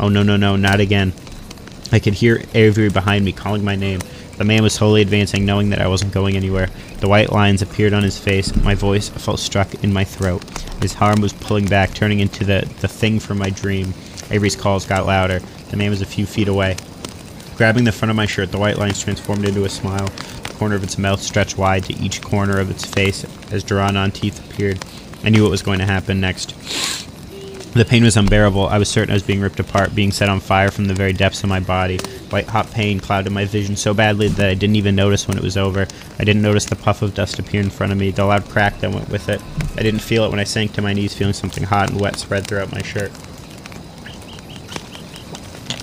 Oh, no, no, no, not again. I could hear Avery behind me calling my name. The man was slowly advancing, knowing that I wasn't going anywhere. The white lines appeared on his face. My voice felt struck in my throat. His arm was pulling back, turning into the, the thing from my dream. Avery's calls got louder. The man was a few feet away. Grabbing the front of my shirt, the white lines transformed into a smile. The corner of its mouth stretched wide to each corner of its face as drawn on teeth appeared. I knew what was going to happen next. The pain was unbearable. I was certain I was being ripped apart, being set on fire from the very depths of my body. White hot pain clouded my vision so badly that I didn't even notice when it was over. I didn't notice the puff of dust appear in front of me, the loud crack that went with it. I didn't feel it when I sank to my knees, feeling something hot and wet spread throughout my shirt.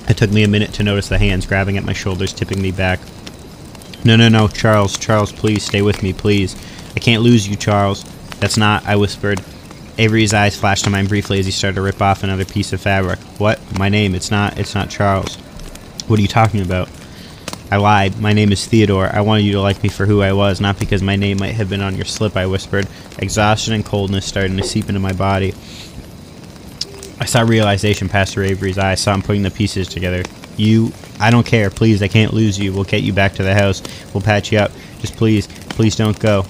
It took me a minute to notice the hands grabbing at my shoulders, tipping me back. No, no, no, Charles, Charles, please stay with me, please. I can't lose you, Charles. That's not, I whispered. Avery's eyes flashed to mine briefly as he started to rip off another piece of fabric. What? My name, it's not, it's not Charles. What are you talking about? I lied. My name is Theodore. I wanted you to like me for who I was, not because my name might have been on your slip, I whispered. Exhaustion and coldness starting to seep into my body. I saw realization pass through Avery's eyes, I saw him putting the pieces together. You, I don't care. Please, I can't lose you. We'll get you back to the house. We'll patch you up. Just please, please don't go.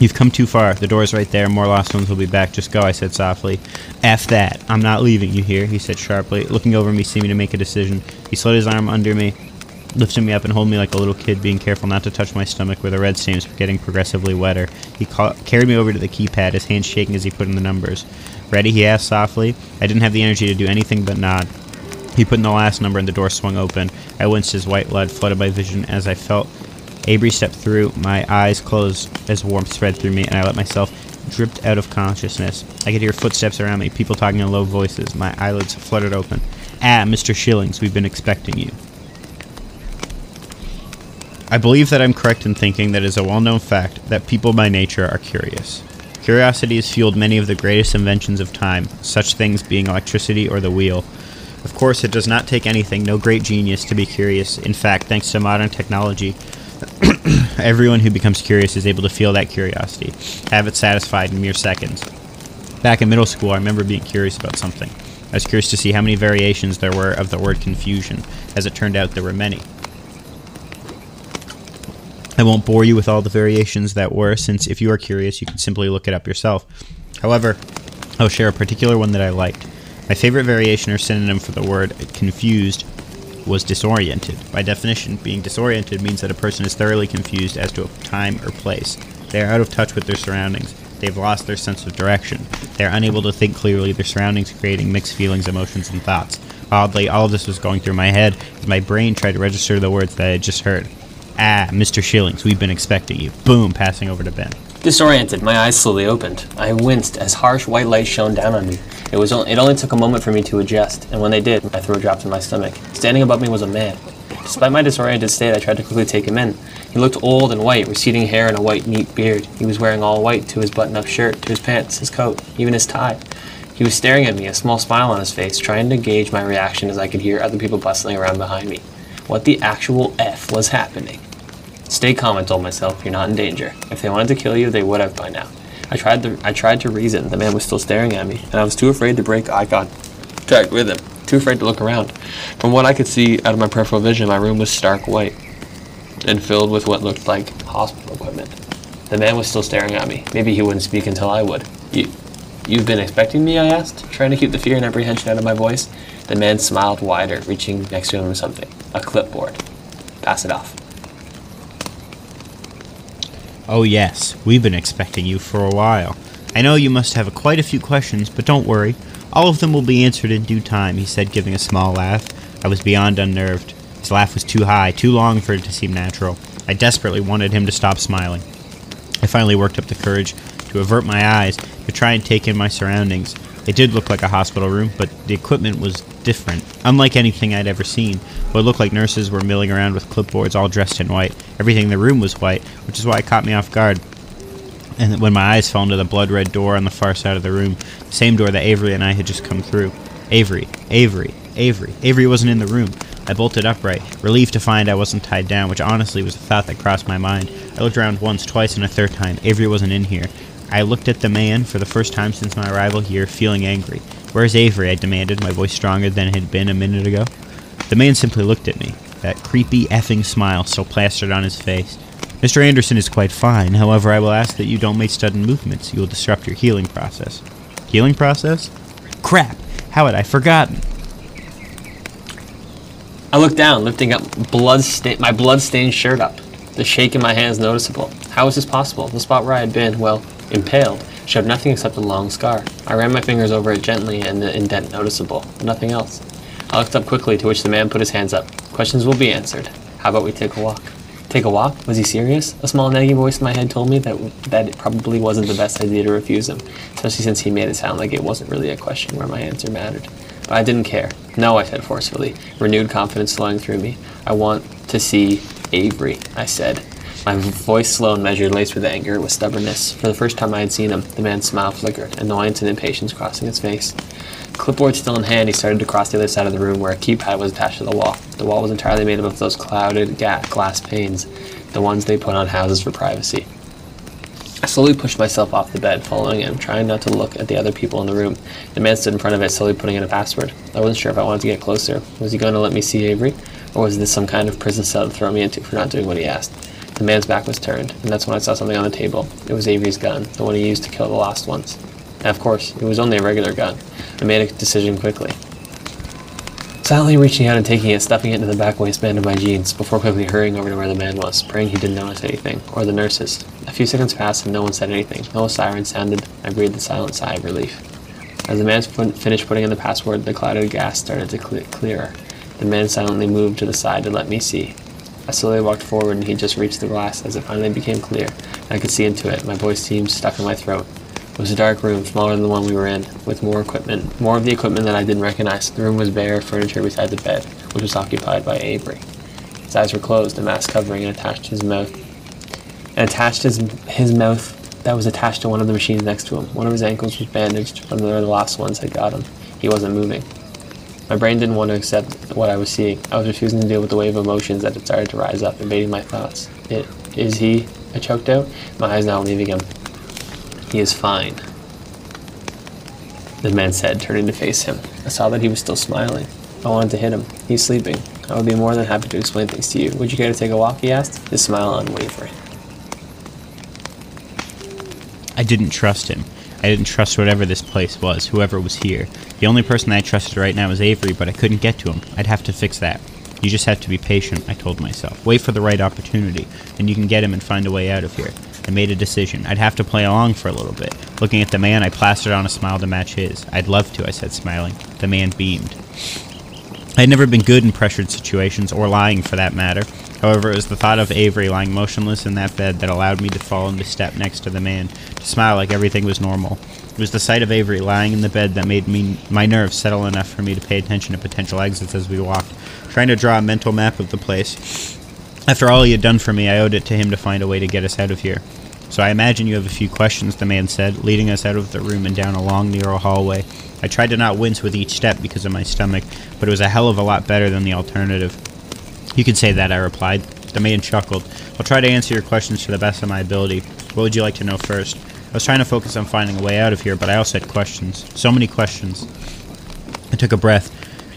You've come too far. The door's right there. More lost ones will be back. Just go, I said softly. F that. I'm not leaving you here, he said sharply, looking over me, seeming to make a decision. He slid his arm under me, lifted me up and holding me like a little kid, being careful not to touch my stomach where the red stains were getting progressively wetter. He ca- carried me over to the keypad, his hands shaking as he put in the numbers. Ready? he asked softly. I didn't have the energy to do anything but nod. He put in the last number and the door swung open. I winced as white blood flooded my vision as I felt Avery stepped through. My eyes closed as warmth spread through me, and I let myself drift out of consciousness. I could hear footsteps around me, people talking in low voices. My eyelids fluttered open. Ah, Mr. Shillings, we've been expecting you. I believe that I'm correct in thinking that it is a well known fact that people by nature are curious. Curiosity has fueled many of the greatest inventions of time, such things being electricity or the wheel. Of course, it does not take anything, no great genius, to be curious. In fact, thanks to modern technology, everyone who becomes curious is able to feel that curiosity, have it satisfied in mere seconds. Back in middle school, I remember being curious about something. I was curious to see how many variations there were of the word confusion. As it turned out, there were many. I won't bore you with all the variations that were, since if you are curious, you can simply look it up yourself. However, I'll share a particular one that I liked. My favorite variation or synonym for the word confused was disoriented. By definition, being disoriented means that a person is thoroughly confused as to time or place. They are out of touch with their surroundings. They've lost their sense of direction. They are unable to think clearly, their surroundings creating mixed feelings, emotions, and thoughts. Oddly, all of this was going through my head as my brain tried to register the words that I had just heard. Ah, Mr. Shillings, we've been expecting you. Boom, passing over to Ben. Disoriented, my eyes slowly opened. I winced as harsh white light shone down on me. It was o- it only took a moment for me to adjust, and when they did, my throat dropped in my stomach. Standing above me was a man. Despite my disoriented state, I tried to quickly take him in. He looked old and white, receding hair and a white, neat beard. He was wearing all white to his button-up shirt, to his pants, his coat, even his tie. He was staring at me, a small smile on his face, trying to gauge my reaction as I could hear other people bustling around behind me. What the actual F was happening? Stay calm, I told myself. You're not in danger. If they wanted to kill you, they would have by now. I tried to I tried to reason. The man was still staring at me, and I was too afraid to break eye contact with him. Too afraid to look around. From what I could see out of my peripheral vision, my room was stark white and filled with what looked like hospital equipment. The man was still staring at me. Maybe he wouldn't speak until I would. You, you've been expecting me? I asked, trying to keep the fear and apprehension out of my voice. The man smiled wider, reaching next to him something. A clipboard. Pass it off. Oh, yes, we've been expecting you for a while. I know you must have quite a few questions, but don't worry. All of them will be answered in due time, he said, giving a small laugh. I was beyond unnerved. His laugh was too high, too long for it to seem natural. I desperately wanted him to stop smiling. I finally worked up the courage to avert my eyes to try and take in my surroundings. It did look like a hospital room, but the equipment was different, unlike anything I'd ever seen. What looked like nurses were milling around with clipboards all dressed in white. Everything in the room was white, which is why it caught me off guard. And when my eyes fell into the blood red door on the far side of the room, the same door that Avery and I had just come through. Avery, Avery, Avery. Avery wasn't in the room. I bolted upright, relieved to find I wasn't tied down, which honestly was a thought that crossed my mind. I looked around once, twice, and a third time. Avery wasn't in here. I looked at the man for the first time since my arrival here, feeling angry. Where's Avery? I demanded, my voice stronger than it had been a minute ago. The man simply looked at me, that creepy effing smile still plastered on his face. Mr. Anderson is quite fine, however, I will ask that you don't make sudden movements. You will disrupt your healing process. Healing process? Crap! How had I forgotten? I looked down, lifting up blood my blood-stained shirt up. The shake in my hands noticeable. How was this possible? The spot where I had been, well, impaled, showed nothing except a long scar. I ran my fingers over it gently and the indent noticeable. Nothing else. I looked up quickly, to which the man put his hands up. Questions will be answered. How about we take a walk? Take a walk? Was he serious? A small nagging voice in my head told me that that it probably wasn't the best idea to refuse him, especially since he made it sound like it wasn't really a question where my answer mattered. But I didn't care. No, I said forcefully, renewed confidence flowing through me. I want to see Avery, I said. My voice slow and measured, laced with anger, with stubbornness. For the first time I had seen him, the man's smile flickered, annoyance and impatience crossing his face. Clipboard still in hand, he started to cross the other side of the room where a keypad was attached to the wall. The wall was entirely made up of those clouded glass panes, the ones they put on houses for privacy. I slowly pushed myself off the bed, following him, trying not to look at the other people in the room. The man stood in front of it, slowly putting in a password. I wasn't sure if I wanted to get closer. Was he going to let me see Avery? Or was this some kind of prison cell to throw me into for not doing what he asked? The man's back was turned, and that's when I saw something on the table. It was Avery's gun, the one he used to kill the last ones. Of course, it was only a regular gun. I made a decision quickly. Silently reaching out and taking it, stuffing it into the back waistband of my jeans, before quickly hurrying over to where the man was, praying he didn't notice anything, or the nurses. A few seconds passed and no one said anything. No siren sounded. I breathed a silent sigh of relief. As the man finished putting in the password, the clouded gas started to clear. The man silently moved to the side to let me see. I slowly walked forward and he just reached the glass as it finally became clear. I could see into it. My voice seemed stuck in my throat. It was a dark room, smaller than the one we were in, with more equipment, more of the equipment that I didn't recognize. The room was bare, furniture beside the bed, which was occupied by Avery. His eyes were closed, a mask covering and attached to his mouth. And attached his his mouth that was attached to one of the machines next to him. One of his ankles was bandaged from where the last ones had got him. He wasn't moving. My brain didn't want to accept what I was seeing. I was refusing to deal with the wave of emotions that had started to rise up, invading my thoughts. It is he? I choked out, my eyes now leaving him. He is fine. The man said, turning to face him. I saw that he was still smiling. I wanted to hit him. He's sleeping. I would be more than happy to explain things to you. Would you care to take a walk? He asked, his smile unwavering. I didn't trust him. I didn't trust whatever this place was, whoever was here. The only person I trusted right now was Avery, but I couldn't get to him. I'd have to fix that. You just have to be patient, I told myself. Wait for the right opportunity, and you can get him and find a way out of here. I made a decision. I'd have to play along for a little bit. Looking at the man, I plastered on a smile to match his. I'd love to, I said, smiling. The man beamed. I'd never been good in pressured situations, or lying for that matter. However, it was the thought of Avery lying motionless in that bed that allowed me to fall into step next to the man, to smile like everything was normal. It was the sight of Avery lying in the bed that made me my nerves settle enough for me to pay attention to potential exits as we walked, trying to draw a mental map of the place. After all he had done for me, I owed it to him to find a way to get us out of here. So I imagine you have a few questions, the man said, leading us out of the room and down a long, narrow hallway. I tried to not wince with each step because of my stomach, but it was a hell of a lot better than the alternative. You can say that, I replied. The man chuckled. I'll try to answer your questions to the best of my ability. What would you like to know first? I was trying to focus on finding a way out of here, but I also had questions. So many questions. I took a breath.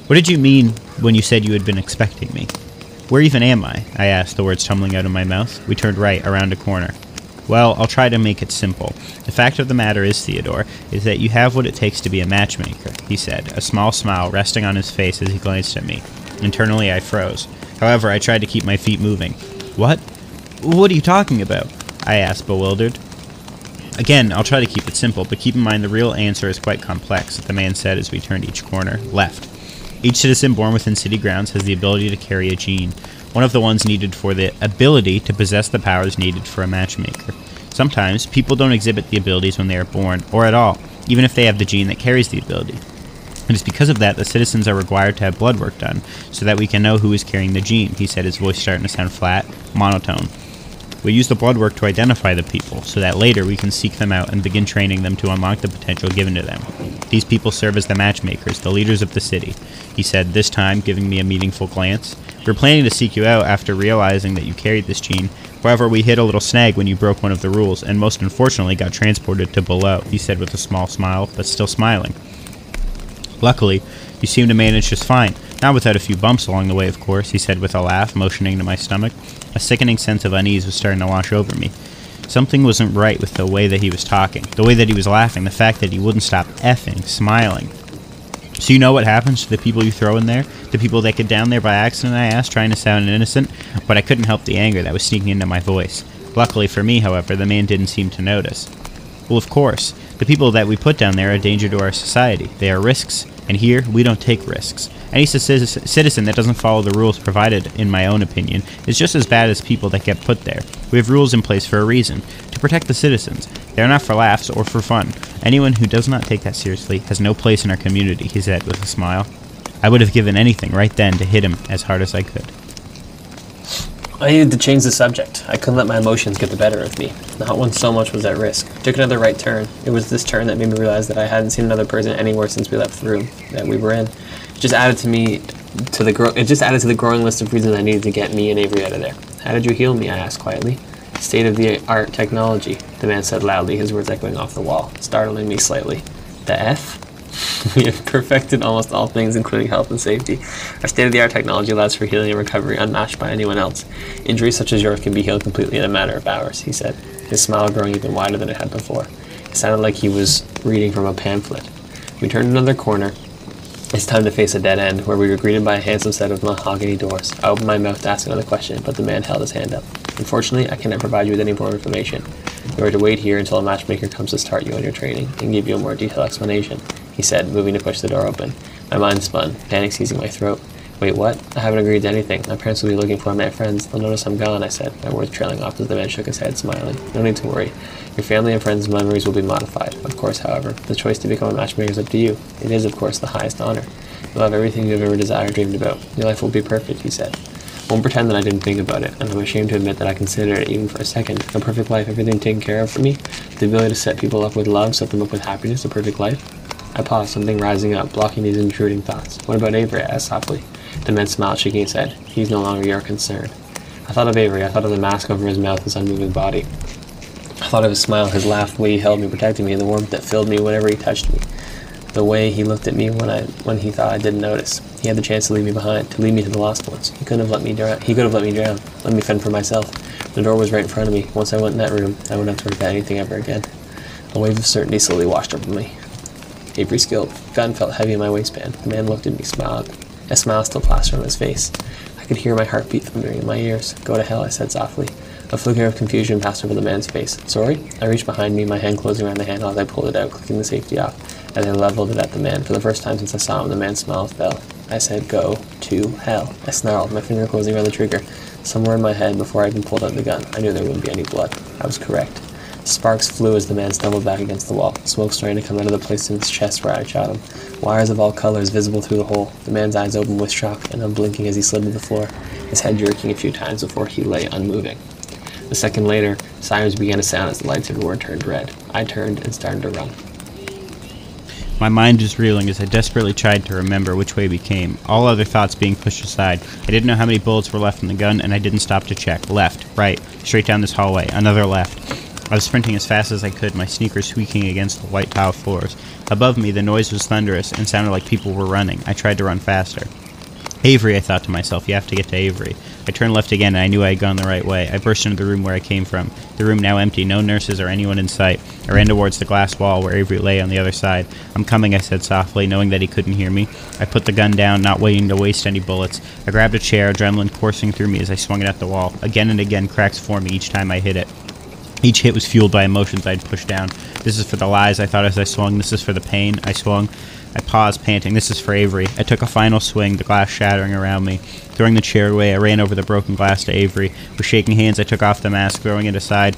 What did you mean when you said you had been expecting me? Where even am I? I asked, the words tumbling out of my mouth. We turned right, around a corner. Well, I'll try to make it simple. The fact of the matter is, Theodore, is that you have what it takes to be a matchmaker, he said, a small smile resting on his face as he glanced at me. Internally, I froze. However, I tried to keep my feet moving. What? What are you talking about? I asked, bewildered. Again, I'll try to keep it simple, but keep in mind the real answer is quite complex, the man said as we turned each corner. Left. Each citizen born within city grounds has the ability to carry a gene, one of the ones needed for the ability to possess the powers needed for a matchmaker. Sometimes, people don't exhibit the abilities when they are born, or at all, even if they have the gene that carries the ability. It is because of that the citizens are required to have blood work done, so that we can know who is carrying the gene, he said, his voice starting to sound flat, monotone. We use the blood work to identify the people, so that later we can seek them out and begin training them to unlock the potential given to them. These people serve as the matchmakers, the leaders of the city, he said, this time giving me a meaningful glance. We're planning to seek you out after realizing that you carried this gene. However, we hit a little snag when you broke one of the rules, and most unfortunately got transported to below, he said with a small smile, but still smiling. Luckily, you seem to manage just fine. Not without a few bumps along the way, of course, he said with a laugh, motioning to my stomach. A sickening sense of unease was starting to wash over me. Something wasn't right with the way that he was talking, the way that he was laughing, the fact that he wouldn't stop effing, smiling. So you know what happens to the people you throw in there? The people that get down there by accident, I asked, trying to sound innocent, but I couldn't help the anger that was sneaking into my voice. Luckily for me, however, the man didn't seem to notice. Well, of course. The people that we put down there are a danger to our society. They are risks, and here we don't take risks. Any citizen that doesn't follow the rules provided, in my own opinion, is just as bad as people that get put there. We have rules in place for a reason to protect the citizens. They are not for laughs or for fun. Anyone who does not take that seriously has no place in our community, he said with a smile. I would have given anything right then to hit him as hard as I could. I needed to change the subject. I couldn't let my emotions get the better of me. Not when so much was at risk. I took another right turn. It was this turn that made me realize that I hadn't seen another person anywhere since we left the room that we were in. It just added to me to the gro- it just added to the growing list of reasons I needed to get me and Avery out of there. How did you heal me? I asked quietly. State of the art technology, the man said loudly, his words echoing off the wall, startling me slightly. The F? we have perfected almost all things, including health and safety. Our state of the art technology allows for healing and recovery unmatched by anyone else. Injuries such as yours can be healed completely in a matter of hours, he said, his smile growing even wider than it had before. It sounded like he was reading from a pamphlet. We turned another corner. It's time to face a dead end, where we were greeted by a handsome set of mahogany doors. I opened my mouth to ask another question, but the man held his hand up. Unfortunately, I cannot provide you with any more information. You are to wait here until a matchmaker comes to start you on your training and give you a more detailed explanation, he said, moving to push the door open. My mind spun, panic seizing my throat. Wait, what? I haven't agreed to anything. My parents will be looking for my friends. They'll notice I'm gone, I said, my words trailing off as the man shook his head, smiling. No need to worry. Your family and friends' memories will be modified. Of course, however, the choice to become a matchmaker is up to you. It is, of course, the highest honor. You'll have everything you've ever desired, dreamed about. Your life will be perfect, he said. Won't pretend that I didn't think about it, and I'm ashamed to admit that I considered it even for a second. A perfect life, everything taken care of for me, the ability to set people up with love, set them up with happiness, a perfect life. I paused, something rising up, blocking these intruding thoughts. What about Avery? I asked softly. The man smiled, shaking his head. He's no longer your concern. I thought of Avery. I thought of the mask over his mouth, his unmoving body. I thought of his smile, his laugh, the way he held me, protecting me, the warmth that filled me whenever he touched me. The way he looked at me when I when he thought I didn't notice. He had the chance to leave me behind, to lead me to the lost ones. He couldn't have let me drown. He could have let me drown, let me fend for myself. The door was right in front of me. Once I went in that room, I wouldn't have to about anything ever again. A wave of certainty slowly washed over me. Avery skilled. Gun felt heavy in my waistband. The man looked at me, smiled. A smile still plastered on his face. I could hear my heartbeat thundering in my ears. Go to hell, I said softly. A flicker of confusion passed over the man's face. Sorry? I reached behind me, my hand closing around the handle as I pulled it out, clicking the safety off. As I leveled it at the man, for the first time since I saw him, the man's smile fell. I said, Go to hell. I snarled, my finger closing around the trigger. Somewhere in my head, before I even pulled out the gun, I knew there wouldn't be any blood. I was correct. Sparks flew as the man stumbled back against the wall, smoke starting to come out of the place in his chest where I shot him. Wires of all colors visible through the hole. The man's eyes opened with shock and unblinking as he slid to the floor, his head jerking a few times before he lay unmoving. A second later, sirens began to sound as the lights everywhere turned red. I turned and started to run. My mind was reeling as I desperately tried to remember which way we came, all other thoughts being pushed aside. I didn't know how many bullets were left in the gun, and I didn't stop to check. Left, right, straight down this hallway, another left. I was sprinting as fast as I could, my sneakers squeaking against the white tile floors. Above me, the noise was thunderous and sounded like people were running. I tried to run faster. Avery, I thought to myself, you have to get to Avery. I turned left again and I knew I had gone the right way. I burst into the room where I came from. The room now empty, no nurses or anyone in sight. I ran towards the glass wall where Avery lay on the other side. I'm coming, I said softly, knowing that he couldn't hear me. I put the gun down, not waiting to waste any bullets. I grabbed a chair, adrenaline coursing through me as I swung it at the wall. Again and again, cracks formed each time I hit it. Each hit was fueled by emotions I'd pushed down. This is for the lies I thought as I swung. This is for the pain I swung. I paused, panting. This is for Avery. I took a final swing, the glass shattering around me. Throwing the chair away, I ran over the broken glass to Avery. With shaking hands, I took off the mask, throwing it aside.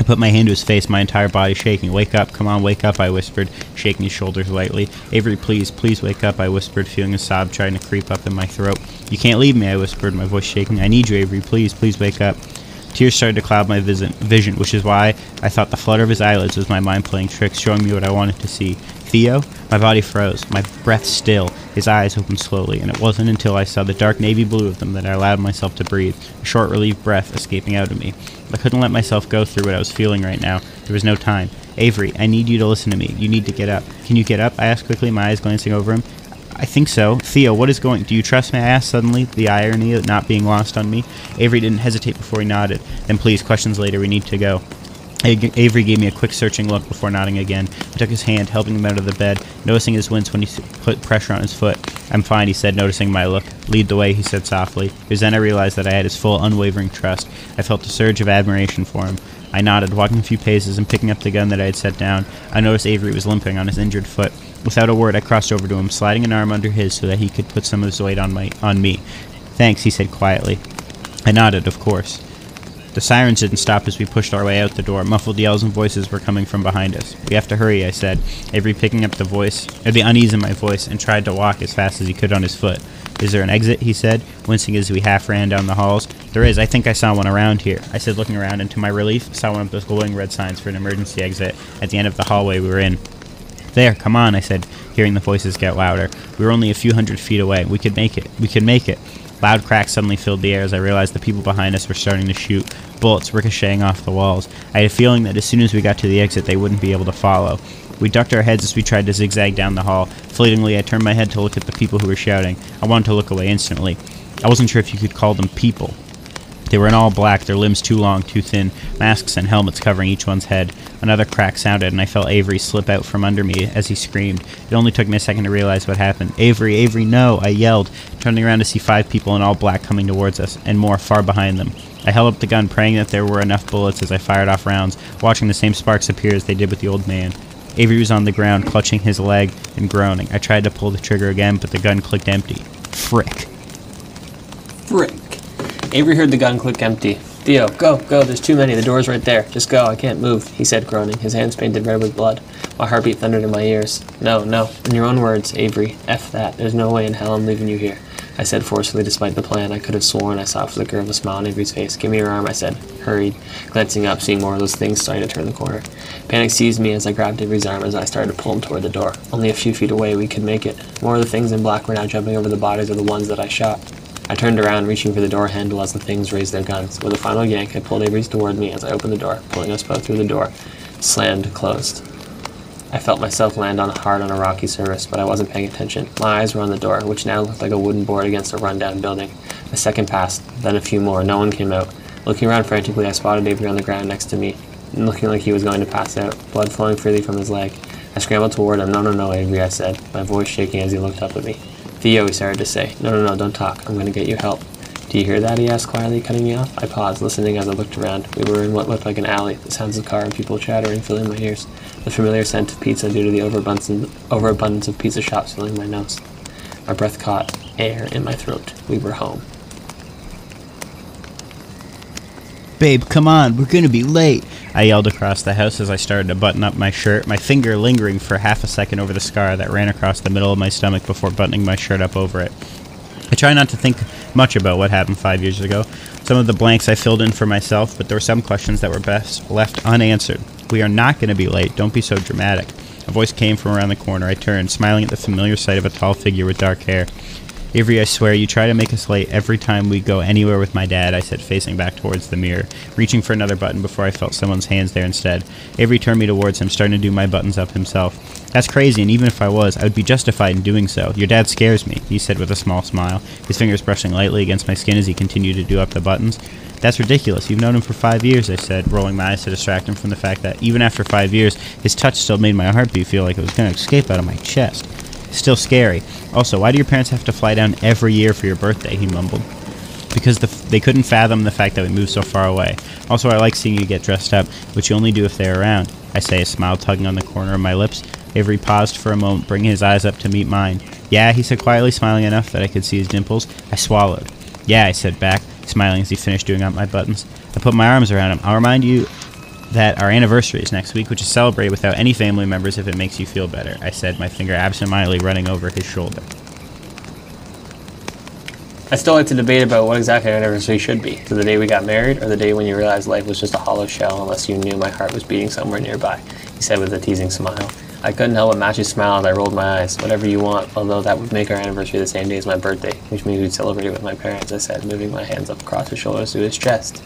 I put my hand to his face, my entire body shaking. Wake up, come on, wake up, I whispered, shaking his shoulders lightly. Avery, please, please wake up, I whispered, feeling a sob trying to creep up in my throat. You can't leave me, I whispered, my voice shaking. I need you, Avery, please, please wake up. Tears started to cloud my vision, which is why I thought the flutter of his eyelids was my mind playing tricks, showing me what I wanted to see. Theo? My body froze, my breath still, his eyes opened slowly, and it wasn't until I saw the dark navy blue of them that I allowed myself to breathe, a short relieved breath escaping out of me. I couldn't let myself go through what I was feeling right now. There was no time. Avery, I need you to listen to me. You need to get up. Can you get up? I asked quickly, my eyes glancing over him. I think so. Theo, what is going? Do you trust me? I asked suddenly, the irony of not being lost on me. Avery didn't hesitate before he nodded. Then please, questions later. We need to go. Avery gave me a quick searching look before nodding again. I took his hand, helping him out of the bed, noticing his wince when he put pressure on his foot. I'm fine, he said, noticing my look. Lead the way, he said softly. It was then I realized that I had his full, unwavering trust. I felt a surge of admiration for him. I nodded, walking a few paces and picking up the gun that I had set down. I noticed Avery was limping on his injured foot. Without a word, I crossed over to him, sliding an arm under his so that he could put some of his weight on my on me. Thanks, he said quietly. I nodded, of course. The sirens didn't stop as we pushed our way out the door. Muffled yells and voices were coming from behind us. We have to hurry, I said, Avery picking up the voice, or the unease in my voice, and tried to walk as fast as he could on his foot. Is there an exit? he said, wincing as we half ran down the halls. There is. I think I saw one around here. I said, looking around, and to my relief, saw one of those glowing red signs for an emergency exit at the end of the hallway we were in. There, come on, I said, hearing the voices get louder. We were only a few hundred feet away. We could make it. We could make it. Loud cracks suddenly filled the air as I realized the people behind us were starting to shoot, bullets ricocheting off the walls. I had a feeling that as soon as we got to the exit, they wouldn't be able to follow. We ducked our heads as we tried to zigzag down the hall. Fleetingly, I turned my head to look at the people who were shouting. I wanted to look away instantly. I wasn't sure if you could call them people. They were in all black, their limbs too long, too thin, masks and helmets covering each one's head. Another crack sounded, and I felt Avery slip out from under me as he screamed. It only took me a second to realize what happened. Avery, Avery, no! I yelled, turning around to see five people in all black coming towards us, and more far behind them. I held up the gun, praying that there were enough bullets as I fired off rounds, watching the same sparks appear as they did with the old man. Avery was on the ground, clutching his leg and groaning. I tried to pull the trigger again, but the gun clicked empty. Frick. Frick. Avery heard the gun click empty. Theo, go, go, there's too many. The door's right there. Just go, I can't move, he said, groaning, his hands painted red with blood. My heartbeat thundered in my ears. No, no, in your own words, Avery, F that. There's no way in hell I'm leaving you here. I said forcefully, despite the plan. I could have sworn I saw a flicker of a smile on Avery's face. Give me your arm, I said, hurried, glancing up, seeing more of those things starting to turn the corner. Panic seized me as I grabbed Avery's arm as I started to pull him toward the door. Only a few feet away, we could make it. More of the things in black were now jumping over the bodies of the ones that I shot. I turned around, reaching for the door handle as the things raised their guns. With a final yank, I pulled Avery's toward me as I opened the door, pulling us both through the door. Slammed closed. I felt myself land on hard on a rocky surface, but I wasn't paying attention. My eyes were on the door, which now looked like a wooden board against a rundown building. A second passed, then a few more. No one came out. Looking around frantically, I spotted Avery on the ground next to me, looking like he was going to pass out, blood flowing freely from his leg. I scrambled toward him. No, no, no, Avery, I said, my voice shaking as he looked up at me. Theo, he started to say. No, no, no, don't talk. I'm going to get you help. Do you hear that? he asked quietly, cutting me off. I paused, listening as I looked around. We were in what looked like an alley, the sounds of car and people chattering filling my ears, the familiar scent of pizza due to the overabundance, overabundance of pizza shops filling my nose. My breath caught air in my throat. We were home. Babe, come on, we're gonna be late. I yelled across the house as I started to button up my shirt, my finger lingering for half a second over the scar that ran across the middle of my stomach before buttoning my shirt up over it. I try not to think much about what happened five years ago. Some of the blanks I filled in for myself, but there were some questions that were best left unanswered. We are not going to be late. Don't be so dramatic. A voice came from around the corner. I turned, smiling at the familiar sight of a tall figure with dark hair. Avery, I swear, you try to make us late every time we go anywhere with my dad, I said, facing back towards the mirror, reaching for another button before I felt someone's hands there instead. Avery turned me towards him, starting to do my buttons up himself. That's crazy, and even if I was, I would be justified in doing so. Your dad scares me, he said with a small smile, his fingers brushing lightly against my skin as he continued to do up the buttons. That's ridiculous. You've known him for five years, I said, rolling my eyes to distract him from the fact that even after five years, his touch still made my heartbeat feel like it was going to escape out of my chest. Still scary. Also, why do your parents have to fly down every year for your birthday? He mumbled. Because the they couldn't fathom the fact that we moved so far away. Also, I like seeing you get dressed up, which you only do if they're around. I say, a smile tugging on the corner of my lips. Avery paused for a moment, bringing his eyes up to meet mine. Yeah, he said quietly, smiling enough that I could see his dimples. I swallowed. Yeah, I said back, smiling as he finished doing up my buttons. I put my arms around him. I'll remind you that our anniversary is next week, which is celebrated without any family members if it makes you feel better, I said, my finger absentmindedly running over his shoulder. I still like to debate about what exactly our anniversary should be. to The day we got married, or the day when you realized life was just a hollow shell unless you knew my heart was beating somewhere nearby, he said with a teasing smile. I couldn't help but match his smile as I rolled my eyes. Whatever you want, although that would make our anniversary the same day as my birthday, which means we'd celebrate it with my parents, I said, moving my hands up across his shoulders to his chest.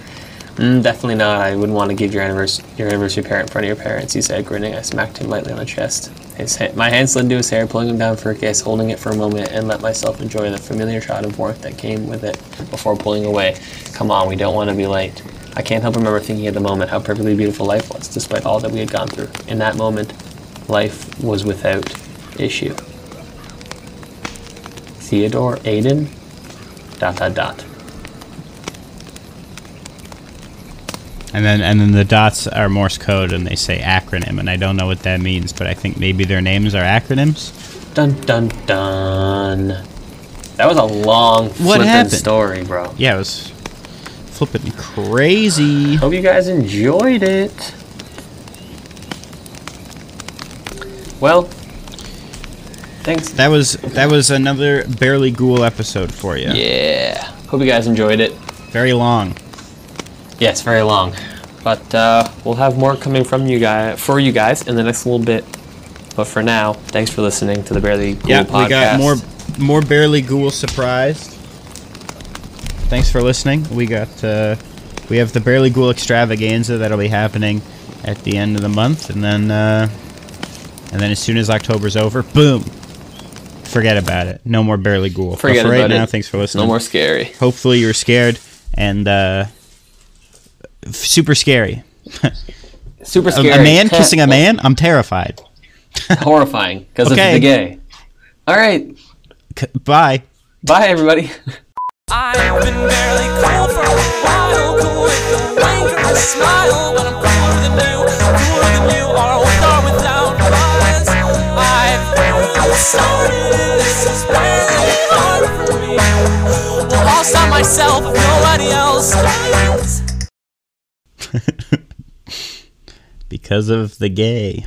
Mm, definitely not. I wouldn't want to give your anniversary, your anniversary parent in front of your parents, he said, grinning. I smacked him lightly on the chest. His ha- my hand slid into his hair, pulling him down for a kiss, holding it for a moment, and let myself enjoy the familiar shot of warmth that came with it before pulling away. Come on, we don't want to be late. I can't help remember thinking at the moment how perfectly beautiful life was, despite all that we had gone through. In that moment, life was without issue. Theodore Aiden? Dot dot dot. And then and then the dots are Morse code and they say acronym and I don't know what that means, but I think maybe their names are acronyms. Dun dun dun. That was a long What flippin' happened? story, bro. Yeah, it was flipping crazy. Hope you guys enjoyed it. Well, thanks. That was that was another barely ghoul episode for you. Yeah. Hope you guys enjoyed it. Very long. Yeah, it's very long, but uh, we'll have more coming from you guys for you guys in the next little bit. But for now, thanks for listening to the Barely Cool yeah, podcast. we got more more barely ghoul surprised. Thanks for listening. We got uh, we have the barely ghoul extravaganza that'll be happening at the end of the month, and then uh, and then as soon as October's over, boom, forget about it. No more barely ghoul. Forget but for right about now, thanks for listening. No more scary. Hopefully you're scared and uh, super scary. Super scary. a man Te- kissing a man, I'm terrified. Horrifying because Okay. of the gay. All right. C- bye. Bye, everybody. I've been barely cool for a while, cool with a wink or a smile, but I'm cooler than you, cooler than you are with or without buzz. I've started, this is really hard for me. Well, I'll stop myself if nobody else does. Because of the gay.